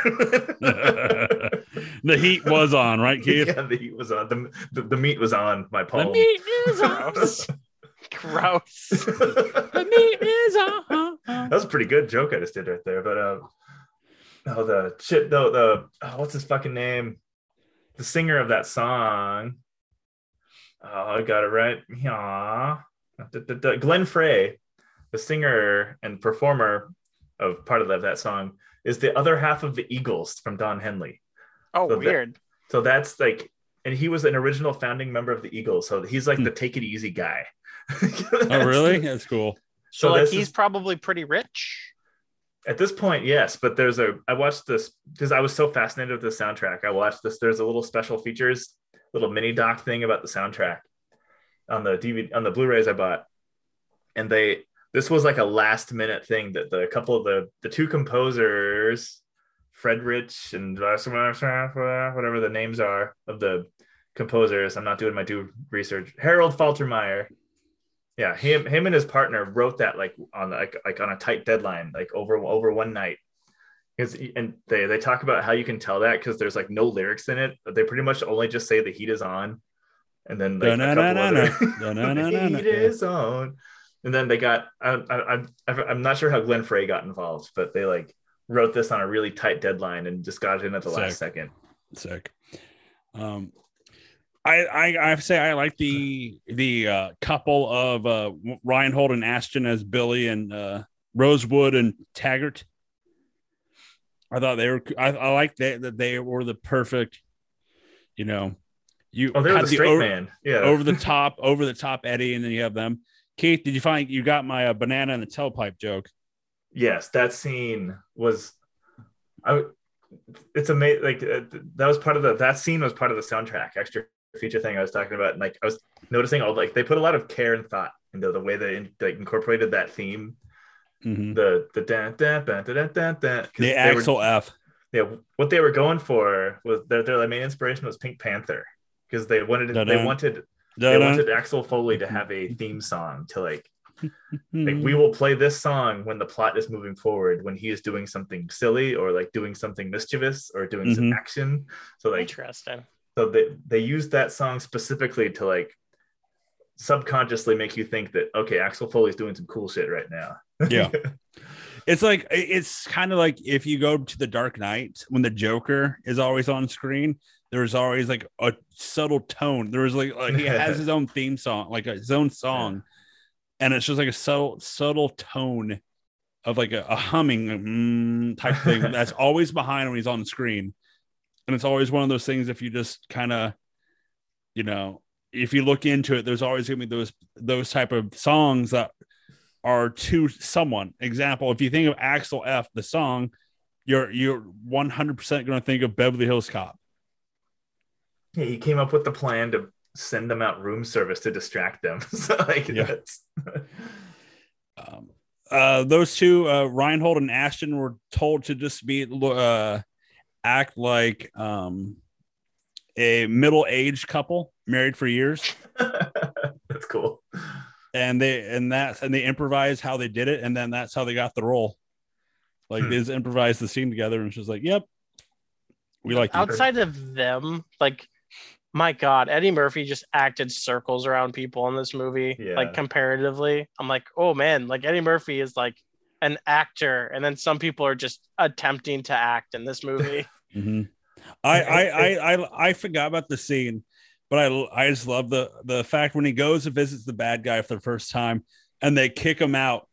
the heat was on right keith yeah, the heat was on. The, the, the meat was on my the palm. meat is on Gross. Gross. the meat is on was a pretty good joke I just did right there. But uh, oh, the shit, though, the oh, what's his fucking name? The singer of that song. Oh, I got it right. Yeah. Glenn Frey, the singer and performer of part of that, that song, is the other half of the Eagles from Don Henley. Oh, So that- weird. So that's like, and he was an original founding member of the Eagles. So he's like Hmm. the take it easy guy. oh really that's cool So, so like, he's is- probably pretty rich. At this point, yes, but there's a. I watched this because I was so fascinated with the soundtrack. I watched this. There's a little special features, little mini doc thing about the soundtrack on the DVD on the Blu-rays I bought, and they. This was like a last minute thing that the couple of the the two composers, Fred Rich and whatever the names are of the composers. I'm not doing my due research. Harold Faltermeyer yeah him him and his partner wrote that like on like like on a tight deadline like over over one night because and they they talk about how you can tell that because there's like no lyrics in it they pretty much only just say the heat is on and then like a couple other the heat is on. And then they got I, I, I'm I'm not sure how Glenn Frey got involved but they like wrote this on a really tight deadline and just got it in at the Sick. last second. Sick. Um I, I I have to say I like the the uh, couple of uh, Reinhold and Ashton as Billy and uh, Rosewood and Taggart. I thought they were. I, I like that that they were the perfect. You know, you Oh, they were the straight over, man. Yeah. over the top, over the top Eddie, and then you have them. Keith, did you find you got my uh, banana and the tailpipe joke? yes, that scene was. I. It's amazing. Like uh, that was part of the. That scene was part of the soundtrack extra feature thing I was talking about. And like I was noticing, all like they put a lot of care and thought into the way they like incorporated that theme. Mhm. The the dan dan dan dan dan dan. 'cause The they were- Axel F. yeah, what they were going for was their, their main inspiration was Pink Panther because they wanted they Dun-dun. wanted they Dun-dun. wanted Axel Foley to have a theme song to like Hmm. like we will play this song when the plot is moving forward when he is doing something silly or like doing something mischievous or doing some Mhm. action so like Interesting. so they they used that song specifically to like subconsciously make you think that okay Axel Foley's doing some cool shit right now Yeah. It's like it's kind of like if you go to the Dark Knight when the Joker is always on screen, there's always like a subtle tone. There was like, like he has his own theme song, like his own song, and it's just like a subtle subtle tone of like a, a humming mm, type thing that's always behind when he's on screen, and it's always one of those things. If you just kind of, you know, if you look into it, there's always gonna be those those type of songs that are to someone. Example, if you think of Axel F, the song, you're you're 100% going to think of Beverly Hills Cop. Yeah, he came up with the plan to send them out room service to distract them so like Yeah. that's Um, uh, those two, uh, Reinhold and Ashton, were told to just be uh, act like um, a middle-aged couple married for years, that's cool and they and that and they improvised how they did it, and then that's how they got the role. Like Hmm. they just improvised the scene together, and she's like, "Yep, we like you." Outside of them, like my God, Eddie Murphy just acted circles around people in this movie. Yeah. Like comparatively, I'm like, oh man, like Eddie Murphy is like an actor, and then some people are just attempting to act in this movie. Mhm. I, I, I, I, I forgot about the scene, but I, I just love the the fact when he goes and visits the bad guy for the first time, and they kick him out,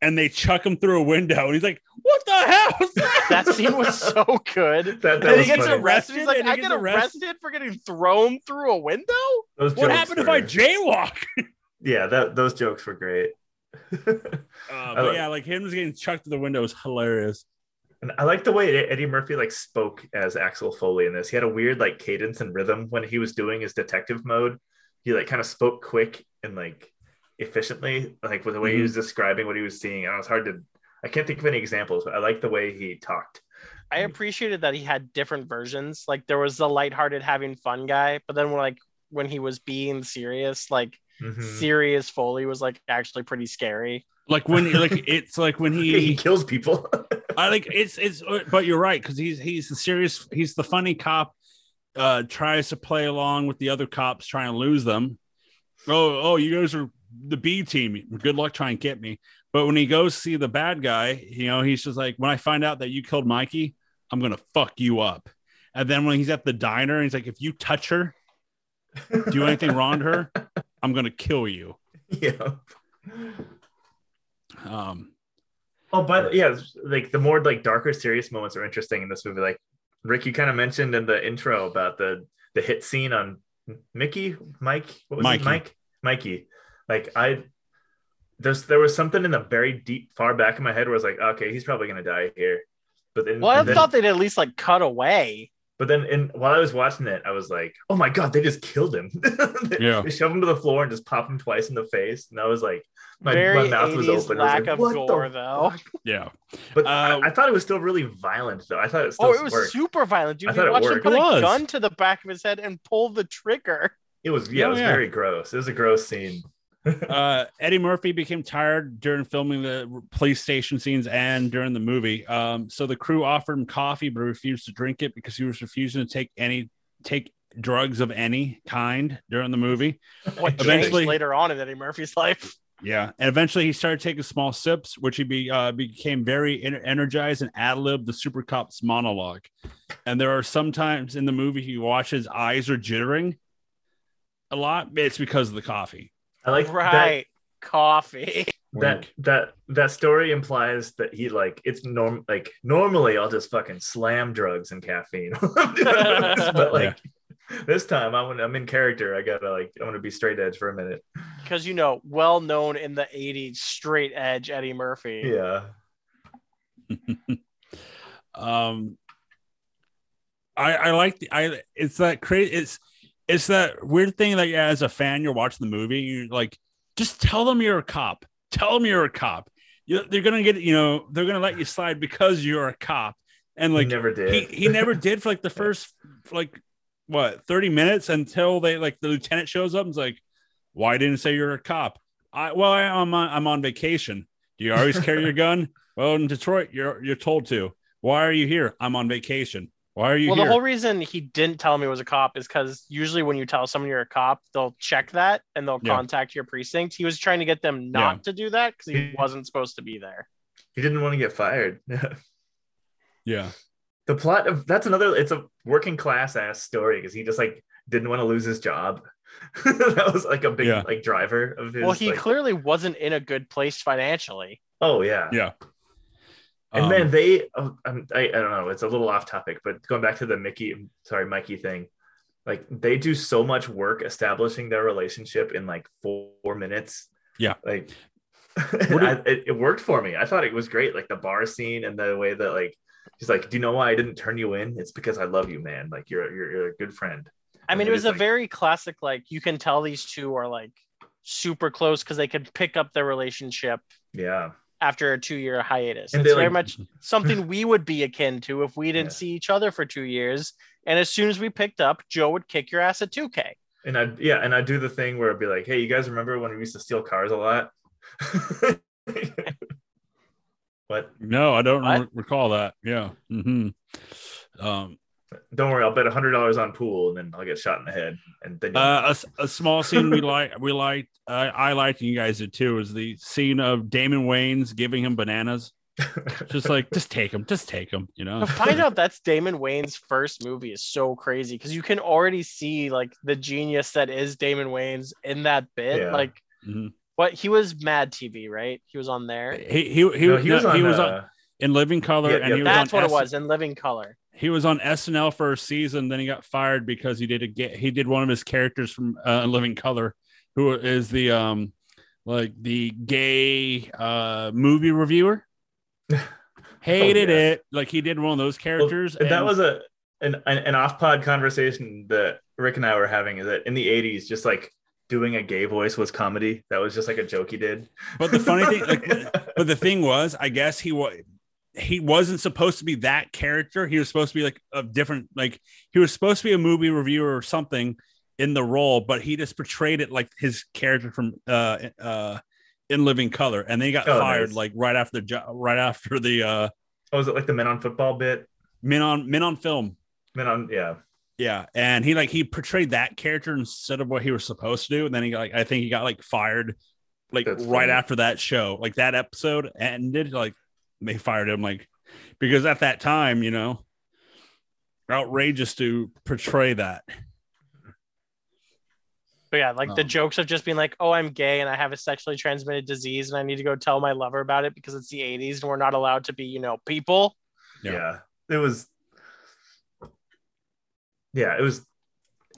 and they chuck him through a window, and he's like, "What the hell?" is that?" that scene was so good. that, that and he gets funny. arrested. He's like, And he I get arrested. arrested for getting thrown through a window. Those what jokes happened if I jaywalk? yeah that those jokes were great Uh, but like- yeah, like him just getting chucked through the window is hilarious. And i like the way eddie murphy like spoke as axel foley in this he had a weird like cadence and rhythm when he was doing his detective mode he like kind of spoke quick and like efficiently like with the way he was describing what he was seeing and it was hard to i can't think of any examples but i like the way he talked I appreciated that he had different versions. Like there was the lighthearted, having fun guy, but then when like when he was being serious, like Mhm. serious Foley was like actually pretty scary. Like when, like it's like when he, he, kills people I like it's it's but you're right because he's he's the serious he's the funny cop uh tries to play along with the other cops trying to lose them. Oh oh you guys are the B team. Good luck trying to get me. But when he goes see the bad guy, you know, he's just like when I find out that you killed Mikey, I'm gonna fuck you up. And then when he's at the diner, he's like, if you touch her, do anything wrong to her, I'm gonna kill you. yeah Um Oh, but yeah, like the more like darker, serious moments are interesting in this movie. Like Rick, you kind of mentioned in the intro about the the hit scene on Mickey, Mike, what was Mikey. it, Mike, Mikey. Like I, there's there was something in the very deep, far back of my head where I was like, okay, he's probably gonna die here. But then, Well, I then thought they'd at least like cut away. but then, in while I was watching it, I was like, oh my god, they just killed him. they, Yeah. they shove him to the floor and just pop him twice in the face, and I was like, my, Very my mouth was 80s open. I was lack like, of "What the gore, though. yeah. But Uh, I, I thought it was still really violent, though. I thought it still Oh, it was worked. super violent, dude. I You thought it watched him worked. put a gun to the back of his head and pull the trigger. It was yeah, Oh, it was yeah. very gross. It was a gross scene. uh, Eddie Murphy became tired during filming the police station scenes and during the movie. Um, so the crew offered him coffee, but refused to drink it because he was refusing to take any take drugs of any kind during the movie. What changed Eventually- later on in Eddie Murphy's life? Yeah, and eventually he started taking small sips, which he be, uh, became very en- energized and ad lib the Super Cop's monologue. And there are sometimes in the movie he watches eyes are jittering a lot. It's because of the coffee. I like that. right. Coffee. that that that story implies that he like it's norm like normally I'll just fucking slam drugs and caffeine, while I'm doing this, but like this time I'm I'm in character. I gotta like I'm gonna be straight edge for a minute. because you know, well known in the '80s, straight edge Eddie Murphy. Yeah, um i i like the i it's that crazy it's it's that weird thing that as a fan you're watching the movie you're like just tell them you're a cop tell them you're a cop you, they're gonna get you know they're gonna let you slide because you're a cop and like like never did. he, he never did for like the first like what 30 minutes until they like the lieutenant shows up and's like why didn't you say you're a cop i well I, i'm on i'm on vacation do you always carry your gun well in detroit you're you're told to why are you here i'm on vacation why are you well, here the whole reason he didn't tell me was a cop is because usually when you tell someone you're a cop, they'll check that and they'll Yeah. contact your precinct. He was trying to get them not Yeah. to do that because he wasn't supposed to be there. he didn't want to get fired. yeah the plot of that's another. It's a working class ass story because he just like didn't want to lose his job. that was like a big Yeah. like driver of his. well, he like- clearly wasn't in a good place financially. oh yeah, yeah And Um, man, they oh, I'm, I I don't know, it's a little off topic, but going back to the Mickey, sorry, Mikey thing, like they do so much work establishing their relationship in like four minutes. Yeah. like do- I, it, it worked for me. I thought it was great, like the bar scene and the way that like he's like, "Do you know why I didn't turn you in? It's because I love you, man. Like you're you're, you're a good friend." I mean, it was a like- very classic, like, you can tell these two are like super close because they could pick up their relationship Yeah, after a two year hiatus. And it's very like- much something we would be akin to if we didn't Yeah. see each other for two years. And as soon as we picked up, Joe would kick your ass at 2K. and I yeah, and I do the thing where I'd be like, "Hey, you guys remember when we used to steal cars a lot?" what? no i don't re- recall that yeah hmm um Don't worry, I'll bet hundred dollars on pool, and then I'll get shot in the head, and then you'll- Uh, a s- a, small scene we like, we liked, uh, I liked, and you guys did too, is the scene of Damon Wayans giving him bananas. Just like, just take him, just take him. you know. To find out that's Damon Wayans' first movie is so crazy because you can already see like the genius that is Damon Wayans in that bit. Yeah. Like, Mhm. What he was Mad TV, right? He was on there. He he he, No, he was on. he was uh, on in Living Color, Yeah, and yeah, he was That's on what it was in Living Color. He was on SNL for a season, then he got fired because he did a ga- he did one of his characters from uh, Living Color, who is the um like the gay uh movie reviewer. Hated Oh, yeah. it. Like he did one of those well, characters. that was a an, an, an off-pod conversation that Rick and I were having. Is that in the '80s, just like doing a gay voice was comedy. That was just like a joke he did. But the funny thing, like, but the thing was, I guess he was he wasn't supposed to be that character. He was supposed to be like a different, like he was supposed to be a movie reviewer or something in the role, but he just portrayed it like his character from uh uh in Living Color, and then he got Oh, fired nice. like right after the jo- right after the uh oh, was it like the Men on Football bit? Men on Men on Film. Men on, yeah. Yeah, and he like he portrayed that character instead of what he was supposed to do, and then he got like I think he got like fired like That's right funny. after that show, like that episode ended, like they fired him, like because at that time, you know, outrageous to portray that. But yeah, like the Um, jokes of just being like, "Oh, I'm gay and I have a sexually transmitted disease and I need to go tell my lover about it because it's the '80s and we're not allowed to be, you know, people." Yeah. yeah it was yeah it was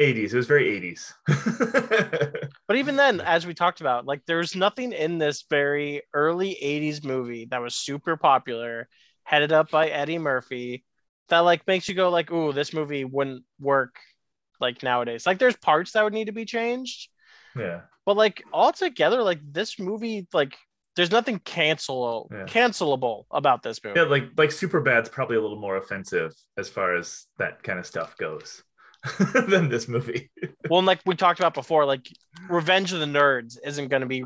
80s it was very 80s But even then, as we talked about, like there's nothing in this very early '80s movie that was super popular, headed up by Eddie Murphy, that like makes you go like, "Ooh, this movie wouldn't work." Like nowadays, like there's parts that would need to be changed, yeah. But like altogether, like this movie, like there's nothing cancel Yeah. cancelable about this movie. yeah like like super bad's probably a little more offensive as far as that kind of stuff goes than this movie Well, and like we talked about before, like Revenge of the Nerds isn't going to be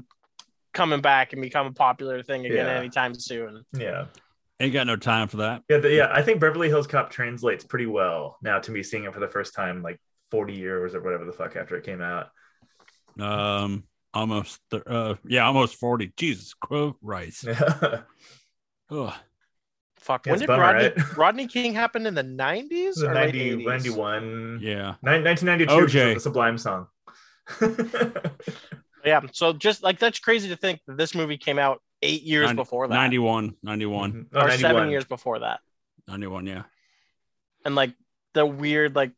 coming back and become a popular thing again Yeah. anytime soon. yeah Ain't got no time for that. yeah the, yeah i think beverly hills cop translates pretty well now to me seeing it for the first time like 40 years or whatever the fuck after it came out Um, almost, th- uh, yeah, almost forty. Jesus Christ. yeah Ugh. Fuck. Yeah, when did bummer, Rodney, right? Rodney King happen in the 90s the or 90, 91 Yeah, Nin- 1992 OJ. which the sublime song Yeah. So just like that's crazy to think that this movie came out eight years Nin- before that, 91, 91, Mhm. Oh, or 91. seven years before that, 91, yeah. and like the weird like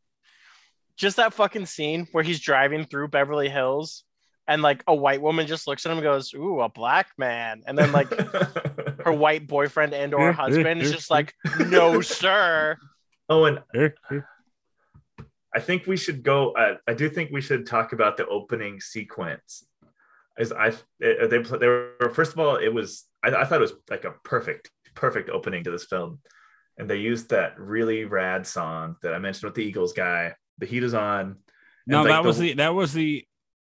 just that fucking scene where he's driving through Beverly Hills. And like a white woman just looks at him and goes, "Ooh, a black man," and then like her white boyfriend and or husband is just like, "No, sir." oh, and Here, here. I think we should go. Uh, I do think we should talk about the opening sequence. As I, they, they they were first of all, it was I, I thought it was like a perfect, perfect opening to this film, and they used that really rad song that I mentioned with the Eagles guy. The heat is on. No, like, that was the that was the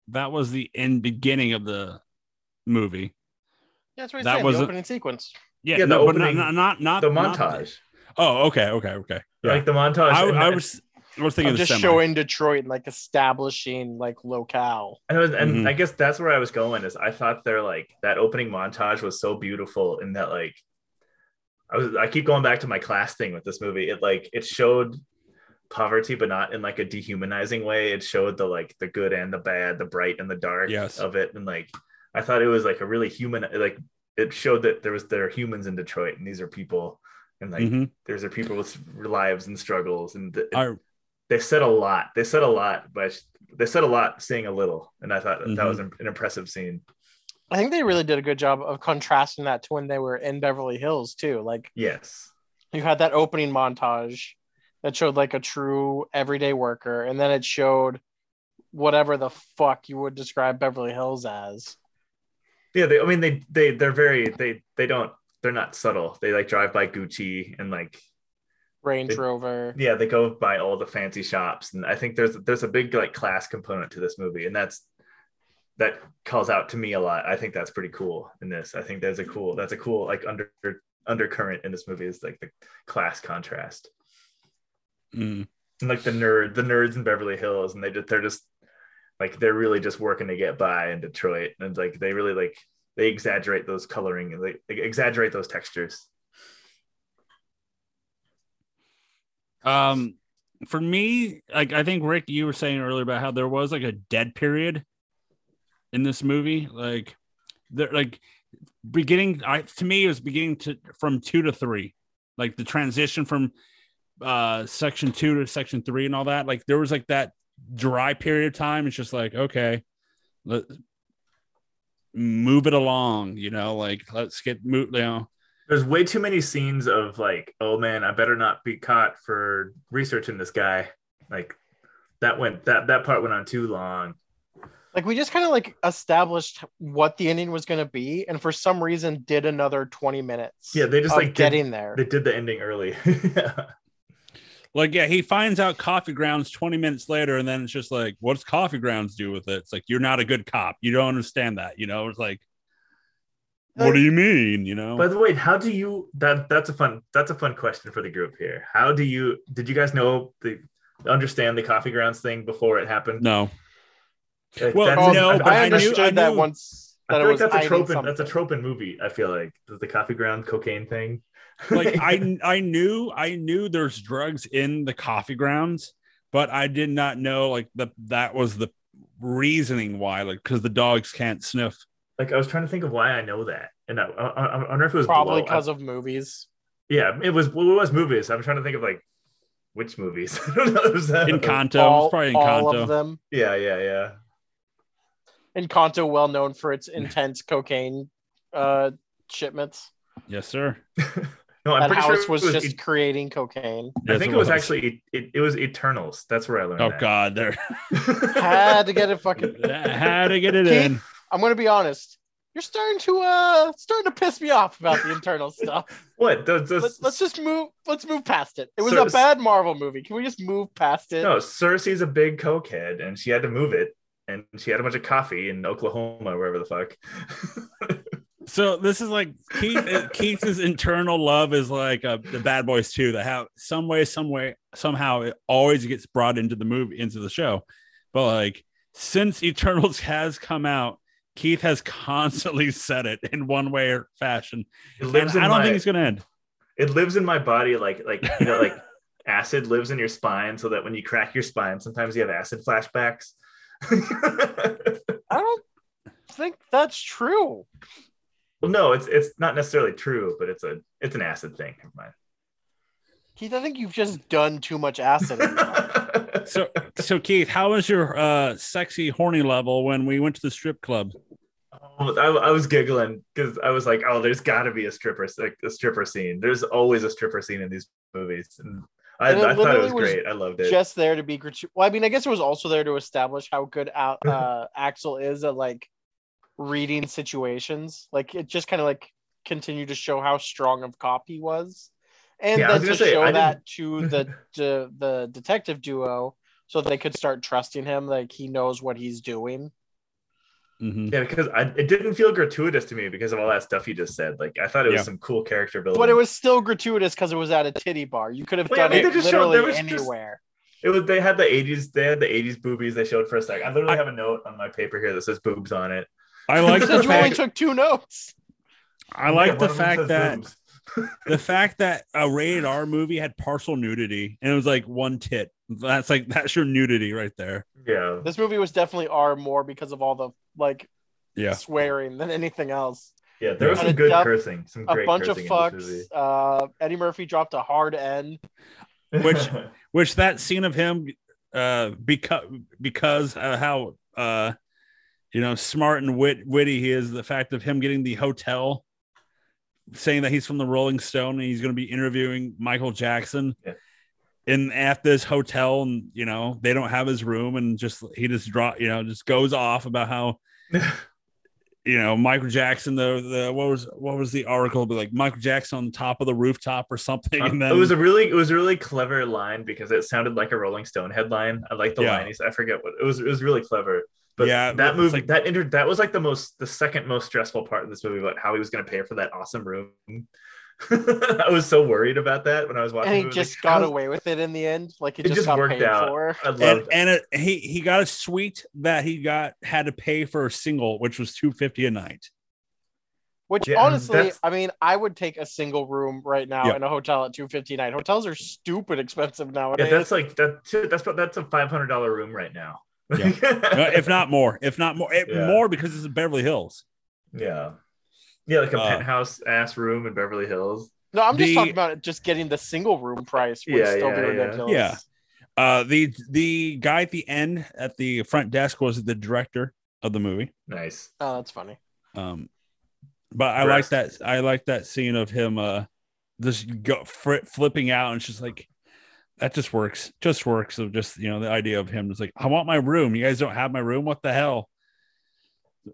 that was the end beginning of the movie. Yeah, that's what he's That saying. was the a- opening sequence. Yeah, Yeah, the no, but not not not, not the not- montage, oh, okay, okay, okay. Yeah. like the montage. I, I was I was thinking I'm of just semi. showing Detroit and like establishing like locale. And, was, and Mhm. I guess that's where I was going. Is I thought they're like that opening montage was so beautiful in that like I was I keep going back to my class thing with this movie. It like it showed poverty, but not in like a dehumanizing way. It showed the like the good and the bad, the bright and the dark Yes. of it. And like I thought it was like a really human like it showed that there was there are humans in Detroit and these are people and like Mhm. there's are people with lives and struggles and th- I- they said a lot. They said a lot, but they said a lot saying a little, and I thought that, that was an an impressive scene. I think they really did a good job of contrasting that to when they were in Beverly Hills too. Like Yes, you had that opening montage that showed like a true everyday worker, and then it showed whatever the fuck you would describe Beverly Hills as. yeah. They, I mean, they they they're very they they don't they're not subtle. They like drive by Gucci and like Range They- Rover. yeah, they go by all the fancy shops, and I think there's there's a big like class component to this movie, and that's that calls out to me a lot. I think that's pretty cool in this. I think there's a cool that's a cool like under undercurrent in this movie is like the class contrast. Mm. and like the nerd the nerds in beverly hills and they just they're just like they're really just working to get by in detroit and like they really like they exaggerate those coloring and they, they exaggerate those textures Um, for me, like I think Rick, you were saying earlier about how there was like a dead period in this movie. Like, there, like beginning. I to me, it was beginning to from two to three, like the transition from uh section two to section three and all that. Like there was like that dry period of time. It's just like okay, let move it along. You know, like let's get move. You know, there's way too many scenes of like oh man i better not be caught for researching this guy like that went that that part went on too long Like we just kind of like established what the ending was going to be, and for some reason did another twenty minutes. Yeah, they just, of like, did- getting there. they did the ending early Like, yeah, he finds out coffee grounds 20 minutes later, and then it's just like, what's coffee grounds do with it? It's like, you're not a good cop. You don't understand that. You know, it's like, what do you mean? You know, by the way how do you that that's a fun that's a fun question for the group here how do you did you guys know the understand the coffee grounds thing before it happened no. Like, Well, that's- no, I, but I I knew- understood I that knew- once. I That feel it like that's a trope. In, that's a trope in movie. I feel like the coffee ground cocaine thing. Like, I, I knew, I knew there's drugs in the coffee grounds, but I did not know like the that was the reasoning why, like, because the dogs can't sniff. like I was trying to think of why I know that, and I, I, I wonder if it was Probably because of movies. yeah, it was well, it was movies. I'm trying to think of like which movies. I don't know. Was that- Encanto, all, it's probably all Encanto. of them. Yeah, yeah, yeah. Encanto, well known for its intense cocaine uh, shipments. Yes, sir. No, I'm that pretty house sure it was, was. just it- creating cocaine. I think it it was was. actually it, it was Eternals. That's where I learned. Oh that. God, there Had to get it fucking. had to get it Keith, in. I'm gonna be honest. You're starting to uh starting to piss me off about the internal stuff. What? Those, those, Let's, let's just move. Let's move past it. It was Sir- a bad Marvel movie. Can we just move past it? No, Sersi's a big cokehead, and she had to move it, and she had a bunch of coffee in Oklahoma, wherever the fuck. So this is like Keith. Keith's internal love is like uh, the Bad Boys too. That have some way, some way, somehow it always gets brought into the movie, into the show. But like since Eternals has come out, Keith has constantly said it in one way or fashion. It And lives I don't my, think it's gonna end. it lives in my body, like like you know, like acid lives in your spine, so that when you crack your spine, sometimes you have acid flashbacks. I don't. think that's true. Well, no, it's it's not necessarily true, but it's a it's an acid thing. Never mind. Keith, I think you've just done too much acid. in your life. So, so Keith, how was your uh, sexy horny level when we went to the strip club? Oh, I, I was giggling because I was like, "Oh, there's got to be a stripper, like a stripper scene. There's always a stripper scene in these movies." And I, And it I thought it was was great. I loved it. just there to be gratuitous. Well, I mean, I guess it was also there to establish how good Al- uh, Axel is at like reading situations. Like it just kind of like continued to show how strong of cop he was, and Yeah, I was then to say, show I that to the to the detective duo, so they could start trusting him. Like he knows what he's doing. Mhm. yeah, because I, it didn't feel gratuitous to me because of all that stuff you just said. Like I thought it was Yeah. some cool character building. But it was still gratuitous because it was at a titty bar. You could have Well, done they it just showed- there literally just- anywhere. It was they had the 80s, they had the 80s boobies they showed for a second. I literally I- have a note on my paper here that says boobs on it. I like You the said you only fact. took two notes. I like Yeah, the one of them fact that the fact that a rated R movie had partial nudity and it was like one tit. That's like that's your nudity right there. Yeah. This movie was definitely R more because of all the like Yeah. swearing than anything else. Yeah, there was And some good dub- cursing. Some cursing A great bunch of cursing in fucks. Uh, Eddie Murphy dropped a hard N. Which- Which that scene of him, uh, because because uh, how uh, you know smart and wit witty he is. The fact of him getting the hotel, saying that he's from the Rolling Stone and he's going to be interviewing Michael Jackson. Yeah. In at this hotel, and you know they don't have his room, and just he just draw, you know, just goes off about how you know Michael Jackson. The the what was what was the article? But like Michael Jackson on the top of the rooftop or something, and then Uh, it was a really it was a really clever line because it sounded like a Rolling Stone headline. I like the Yeah. line. He's- I forget what it was. It was really clever. But Yeah, that movie like- that inter that was like the most the second most stressful part of this movie about how he was going to pay for that awesome room. I was so worried about that when I was watching. And it. he I just like, got how- away with it in the end. Like it, It just, just worked out. for. I loved and and it, he he got a suite that he got had to pay for a single, which was two fifty a night. Which Yeah, honestly, I mean, I would take a single room right now Yeah. in a hotel at two fifty nine. Hotels are stupid expensive now. Yeah, that's like that. That's that's a five hundred dollar room right now. Yeah. If not more, if not more, Yeah. more because it's in Beverly Hills. yeah, yeah, like a Uh, penthouse ass room in Beverly Hills. no, I'm just talking about just getting the single room price would Yeah, still yeah, be yeah. ridiculous. Yeah. Uh, the the guy at the end at the front desk was the director of the movie. Nice. Oh, that's funny. Um, but I like that. I like that scene of him uh just go fri flipping out, and it's just like that just works. Just works. Of just you know the idea of him is like, I want my room. You guys don't have my room. What the hell?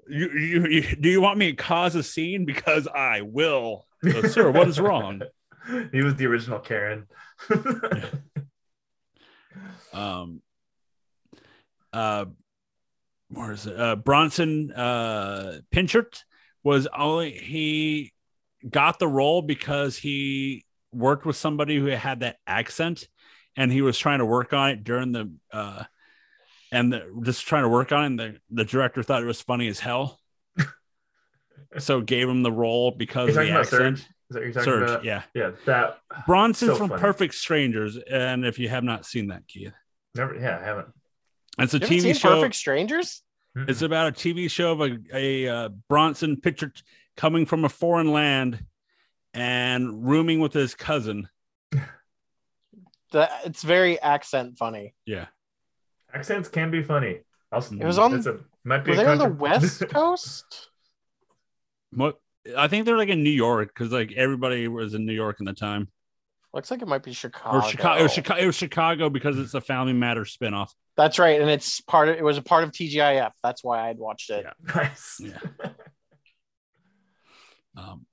You, you, you do you want me to cause a scene because I will, So, sir. What is wrong? he was the original Karen. um uh where is it uh bronson uh pinchot was only he got the role because he worked with somebody who had that accent and he was trying to work on it during the uh and the, just trying to work on it and the, the director thought it was funny as hell so gave him the role because of the about Serge? accent Is that you're talking Serge, about? yeah Yeah, that bronson So from funny. perfect strangers and if you have not seen that keith never. Yeah, I haven't. it's a You tv seen show Perfect Strangers? It's about a TV show of a, a uh, Bronson Pinchot coming from a foreign land and rooming with his cousin. The, it's very accent funny. Yeah. accents can be funny. Also, It was on- a, might be Were a they on the West Coast? What I think they're like in New York because like everybody was in New York in the time. Looks like it might be Chicago. Or Chicago. It was Chicago. It was Chicago because it's a Family Matters spinoff. That's right, and it's part of it was a part of TGIF. That's why I'd watched it Yeah. nice. Yeah. Um,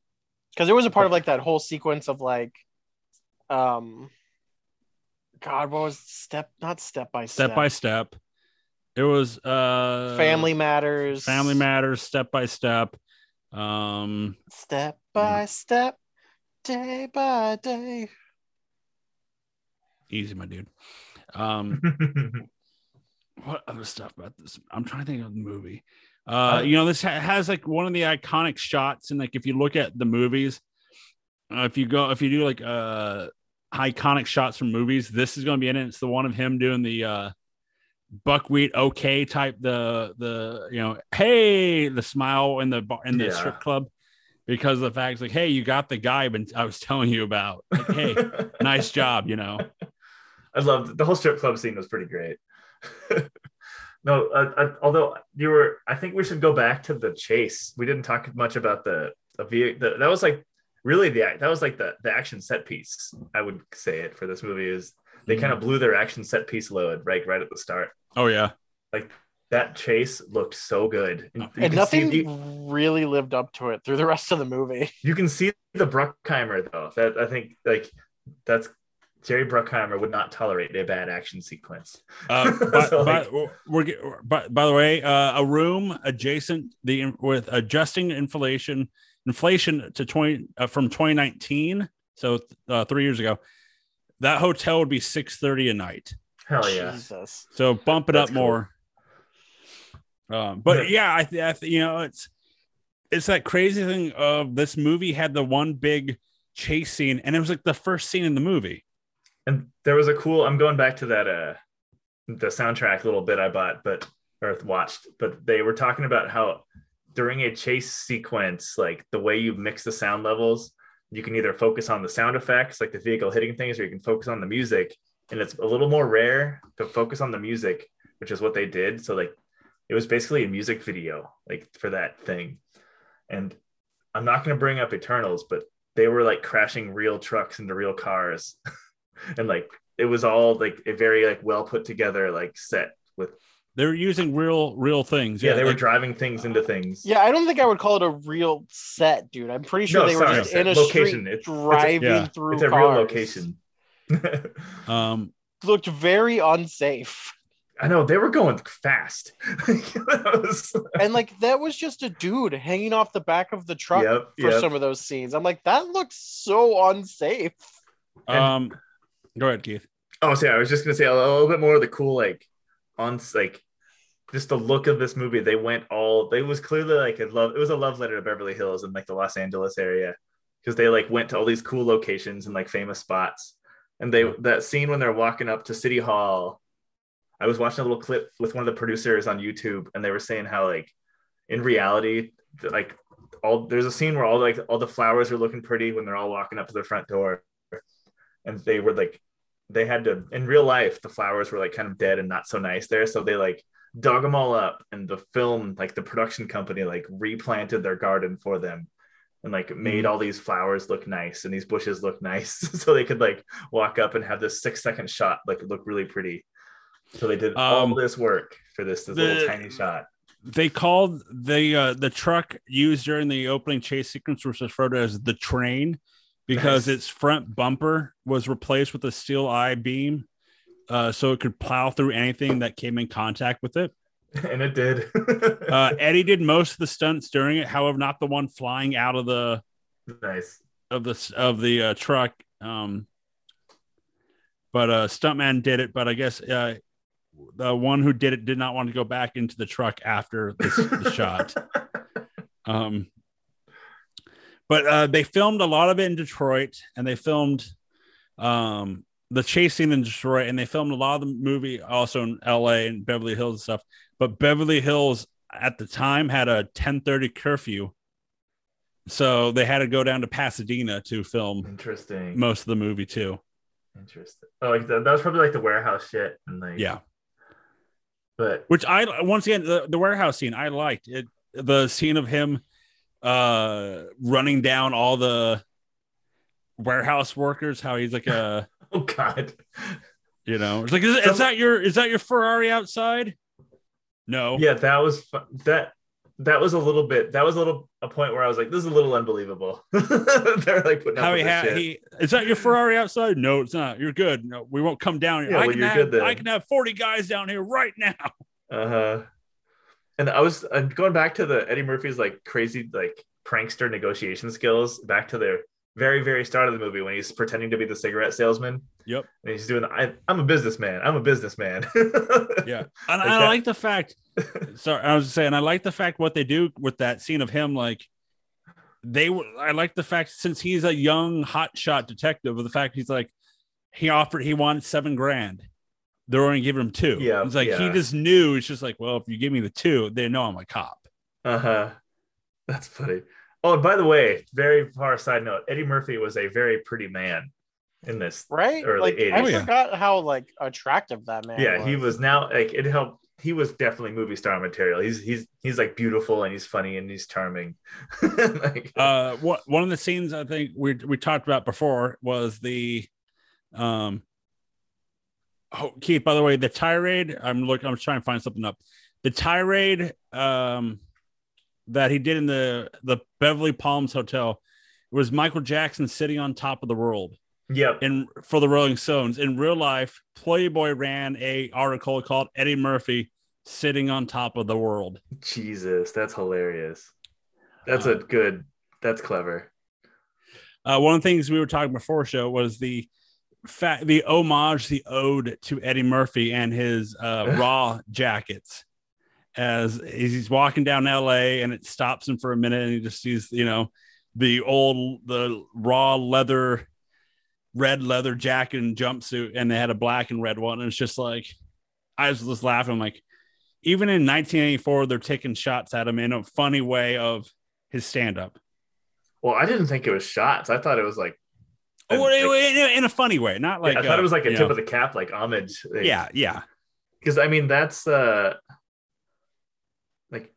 because it was a part of like that whole sequence of like, um, God, what was step not step by step, step by step. It was uh Family Matters, Family Matters. Step by step. Um, step by step, day by day. easy, my dude. Um, what other stuff about this? I'm trying to think of the movie. Uh, Uh, you know, this ha- has like one of the iconic shots, and like if you look at the movies, uh, if you go, if you do like uh iconic shots from movies, this is going to be in it. It's the one of him doing the uh buckwheat okay type the the you know hey the smile in the bar in the Yeah. strip club because the fact like hey you got the guy but I was telling you about like hey nice job you know I loved the whole strip club scene was pretty great. no, uh, uh, although you were, I think we should go back to the chase. We didn't talk much about the the, the that was like really the that was like the the action set piece. I would say it for this movie is they kind of blew their action set piece load right right at the start. oh yeah like That chase looked so good, you and nothing See, you, really lived up to it through the rest of the movie. you can see the Bruckheimer though. That I think like that's Jerry Bruckheimer would not tolerate a bad action sequence. Uh, by, So, by, like- we're get- by, by the way, uh, a room adjacent the with adjusting inflation inflation to twenty uh, from 2019, so uh, three years ago, that hotel would be 6:30 a night. Hell yeah. Jesus. So bump it That's up more. Um, but Yeah. yeah, I, th- I th- you know it's it's that crazy thing of this movie had the one big chase scene, and it was like the first scene in the movie. And there was a cool. I'm going back to that uh the soundtrack little bit I bought, but earth watched, but they were talking about how during a chase sequence, like the way you mix the sound levels, you can either focus on the sound effects, like the vehicle hitting things, or you can focus on the music. And it's a little more rare to focus on the music, which is what they did. So like it was basically a music video, like for that thing. And I'm not gonna bring up Eternals, but they were like crashing real trucks into real cars. and like it was all like a very like well put together like set with They were using real real things. yeah, they were driving things into things Yeah, I don't think I would call it a real set, dude. I'm pretty sure No, they were just set. in a Location. street It's- it's a- driving yeah. through it's a cars. real location um Looked very unsafe. i know they were going fast was- and like that was just a dude hanging off the back of the truck yep, for yep. some of those scenes. I'm like, that looks so unsafe. And- um go ahead, Keith. oh so yeah i was just gonna say a little bit more of the cool like on like just the look of this movie. They went all they was clearly like a love it was a love letter to beverly hills and like the los angeles area because they like went to all these cool locations and like famous spots. And they that scene when they're walking up to city hall i was watching a little clip with one of the producers on youtube and they were saying how like in reality like all there's a scene where all like all the flowers are looking pretty when they're all walking up to the front door and they were like they had to in real life the flowers were like kind of dead and not so nice there. So they like dug them all up and the film like the production company like replanted their garden for them and like made Mhm. all these flowers look nice and these bushes look nice so they could like walk up and have this six second shot like look really pretty. So they did all Um, this work for this this the- little tiny shot. They called the uh, the truck used during the opening chase sequence was referred to as the train because Nice. its front bumper was replaced with a steel I-beam, uh, so it could plow through anything that came in contact with it. and it did Uh, Eddie did most of the stunts during it, however, not the one flying out of the nice of the of the uh, truck. Um, but uh, stuntman did it. But I guess uh, the one who did it did not want to go back into the truck after the, the shot. Um, but uh, they filmed a lot of it in Detroit, and they filmed um, the chase scene in Detroit, and they filmed a lot of the movie also in L.A. and Beverly Hills and stuff. But Beverly Hills at the time had a 10:30 curfew, so they had to go down to Pasadena to film interesting most of the movie too. interesting oh like that, that was probably like the warehouse shit and like Yeah, but which I once again the, the warehouse scene I liked it. The scene of him uh running down all the warehouse workers, how he's like a oh god you know, it's like is, is that your is that your Ferrari outside? No. yeah that was that that was a little bit that was a little a point where i was like this is a little unbelievable they're like putting How he shit. he is that your Ferrari outside? No, it's not. You're good. No, we won't come down here. Yeah, I well, can you're have good then. I can have 40 guys down here right now. uh-huh and i was uh, going back to the eddie murphy's like crazy like prankster negotiation skills back to their very very start of the movie when he's pretending to be the cigarette salesman. Yep. and he's doing I, i'm a businessman. I'm a businessman. Yeah. And Like I that- like the fact sorry, I was saying I like the fact what they do with that scene of him like they were I like the fact since he's a young hotshot detective of the fact he's like he offered he wanted seven grand they're only giving him two. Yeah, it's like he just knew. It's just like, well, if you give me the two, they know I'm a cop. Uh huh. That's funny. Oh, and by the way, very far side note: Eddie Murphy was a very pretty man in this. right? Early like 80s. I Oh, yeah. forgot how like attractive that man. yeah, he was now like it helped. He was definitely movie star material. He's he's he's like beautiful and he's funny and he's charming. like, Uh, what one of the scenes I think we we talked about before was the, um. Oh, Keith. By the way, the tirade. I'm looking. I'm trying to find something up. The tirade, um, that he did in the the Beverly Palms Hotel was Michael Jackson sitting on top of the world. yep. And for the Rolling Stones. In real life, Playboy ran a article called Eddie Murphy sitting on top of the world. Jesus, that's hilarious. That's Uh, a good. That's clever. Uh, one of the things we were talking before show was the fact the homage, the ode to Eddie Murphy and his uh, raw jackets. As he's walking down LA and it stops him for a minute and he just sees, you know, the old the raw leather red leather jacket and jumpsuit and they had a black and red one and it's just like I was just laughing like even in 1984 they're taking shots at him in a funny way of his stand up. Well, I didn't think it was shots. I thought it was like. Oh, like- in, a funny way, not like I thought uh, it was like a tip know, of the cap, like homage. Like, yeah, yeah. because I mean that's uh like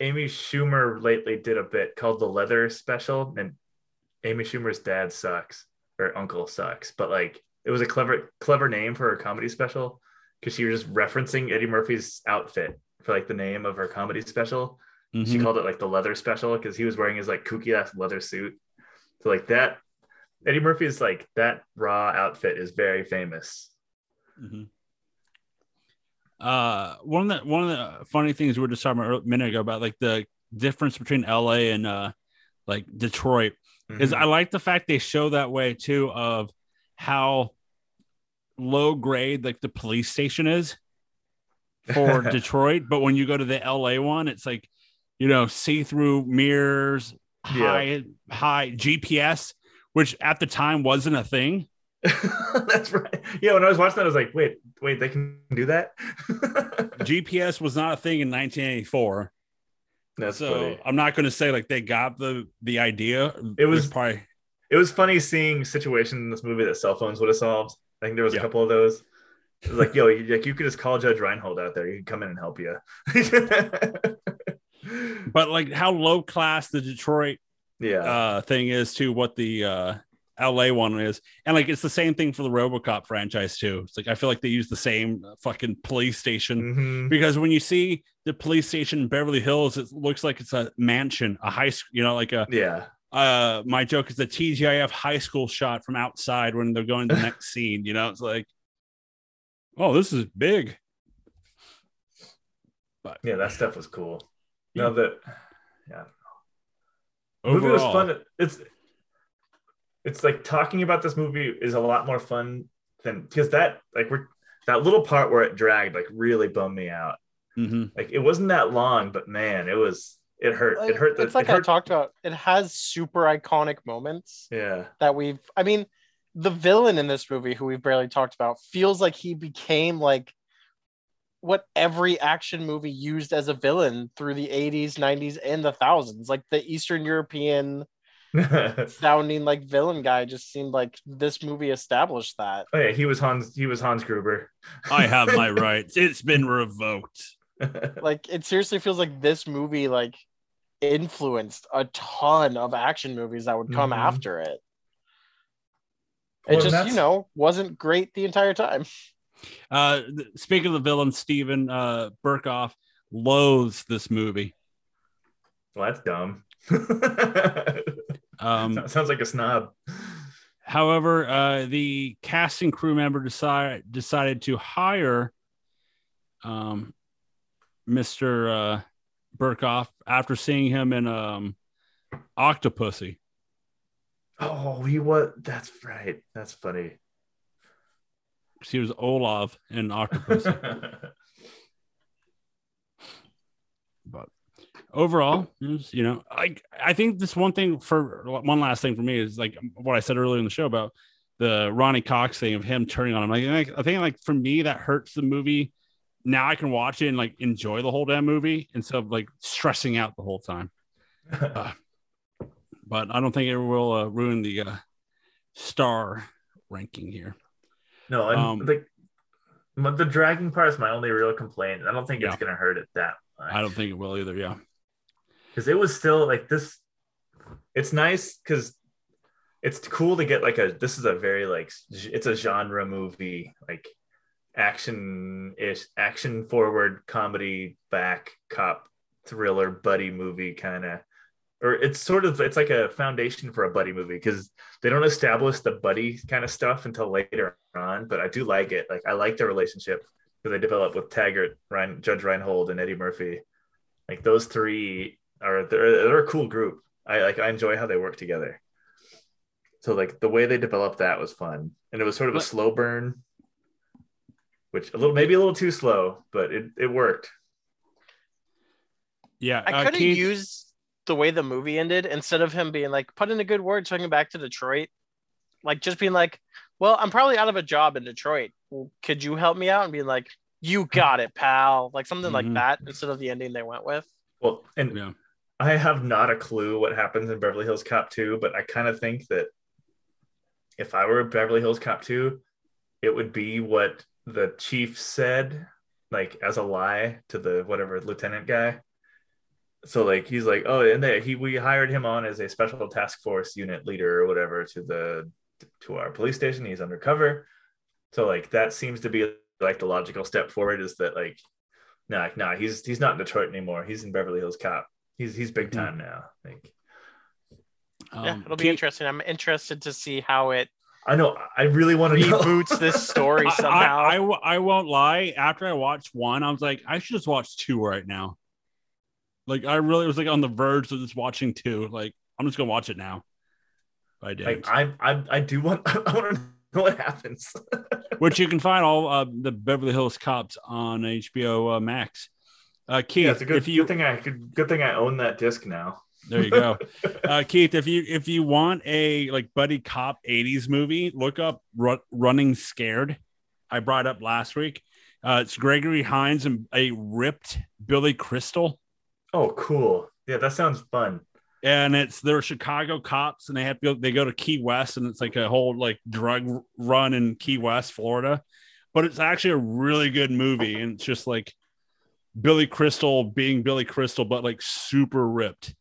Amy Schumer lately did a bit called the Leather Special, and Amy Schumer's dad sucks or uncle sucks, but like it was a clever clever name for her comedy special because she was just referencing Eddie Murphy's outfit for like the name of her comedy special. She Mhm. called it like the leather special because he was wearing his like kooky ass leather suit. So like that Eddie Murphy is like that raw outfit is very famous. Mhm. Uh, one of the one of the funny things we were just talking about a minute ago about like the difference between LA and uh like Detroit is Mhm. I like the fact they show that way too of how low grade like the police station is for Detroit, but when you go to the LA one, it's like you know see through mirrors, Yeah. high high GPS, which at the time wasn't a thing. That's right. Yeah, when I was watching that, I was like, wait, wait, they can do that? GPS was not a thing in 1984. That's so funny. I'm not going to say like they got the the idea. It was- probably It was funny seeing situations in this movie that cell phones would have solved. I think there was Yeah. a couple of those. It was like, yo, you, like you could just call Judge Reinhold out there. He can come in and help you. but like how low class the Detroit yeah. uh thing is to what the uh LA one is. And like it's the same thing for the RoboCop franchise too. It's like I feel like they use the same fucking police station Mhm. because when you see the police station in Beverly Hills, it looks like it's a mansion, a high school, you know, like a Yeah. uh my joke is the TGIF high school shot from outside when they're going to the next scene, you know, it's like oh, this is big. Yeah, that stuff was cool. Yeah. No, that yeah. The movie was fun. It's it's like talking about this movie is a lot more fun than because that like we're that little part where it dragged like really bummed me out. mhm. Like it wasn't that long, but man, it was it hurt. Like, it hurt. The, it's like it I talked about. It has super iconic moments yeah. that we've. I mean, the villain in this movie, who we've barely talked about, feels like he became like what every action movie used as a villain through the 80s, 90s, and the thousands. Like the Eastern European oh sounding like villain guy just seemed like this movie established that. yeah, he was Hans. He was Hans Gruber. I have my rights. It's been revoked. Like it seriously feels like this movie like influenced a ton of action movies that would come Mhm. after it. Well, It just, you know, wasn't great the entire time. Uh, speaking of the villain, Steven uh, Berkoff loathes this movie. well, that's dumb. Um, Sounds like a snob. however, uh, the casting crew member decide, decided to hire um, Mr. Uh, Berkoff after seeing him in um, Octopussy. Oh, he was. That's right. That's funny. 'Cause He was Olaf in Octopussy. but overall, was, you know, I I think this one thing for one last thing for me is like what I said earlier in the show about the Ronny Cox thing of him turning on him. Like, I think like for me that hurts the movie. Now I can watch it and like enjoy the whole damn movie instead of like stressing out the whole time. Uh, but I don't think it will uh, ruin the uh, star ranking here. No, and Um, the the dragging part is my only real complaint. I don't think it's gonna hurt it that much. I don't think it will either. Yeah. because it was still like this. It's nice because it's cool to get like a. This is a very like it's a genre movie like action ish action forward comedy back cop thriller buddy movie kind of or it's sort of it's like a foundation for a buddy movie because they don't establish the buddy kind of stuff until later on but i do like it. Like i like the relationship that they develop with taggart ryan judge reinhold and eddie murphy. Like those three are they're, they're a cool group. I like i enjoy how they work together. So like the way they developed that was fun. And it was sort of a slow burn which a little maybe a little too slow but it, it worked. Yeah. I uh, could have Keith- used the way the movie ended instead of him being like, put in a good word, taking back to Detroit. Like just being like, well, I'm probably out of a job in Detroit. Could you help me out? And being like, you got it, pal. Like something Mhm. like that instead of the ending they went with. well and Yeah. I have not a clue what happens in Beverly Hills Cop 2, but I kind of think that if I were Beverly Hills Cop 2, it would be what the chief said, like as a lie to the whatever lieutenant guy. So like he's like, oh, and they, he we hired him on as a special task force unit leader or whatever to the to our police station. He's undercover. So like that seems to be like the logical step forward is that like nah, nah, he's he's not in Detroit anymore. He's in Beverly Hills Cop. He's he's big Mhm. time now. Like yeah, um, it'll be interesting. I'm interested to see how it I know I really want to know. reboots this story somehow. I, I I, I, w- I won't lie. After I watched one, I was like, I should just watch two right now. Like, I really was like on the verge of just watching two. Like, I'm just gonna watch it now. I didn't. like I I I do want I want to know what happens. Which you can find all uh, the Beverly Hills Cops on HBO uh, Max. Uh, Keith, yeah, it's a good, if you good thing I good, good thing I own that disc now. there you go. uh, Keith, if you if you want a like buddy cop '80s movie, look up Ru- Running Scared. I brought up last week. Uh, it's Gregory Hines and a ripped Billy Crystal. Oh, cool. Yeah, that sounds fun. and it's they're Chicago cops, and they have to go. They go to Key West, and it's like a whole like drug run in Key West, Florida. But it's actually a really good movie, and it's just like Billy Crystal being Billy Crystal, but like super ripped.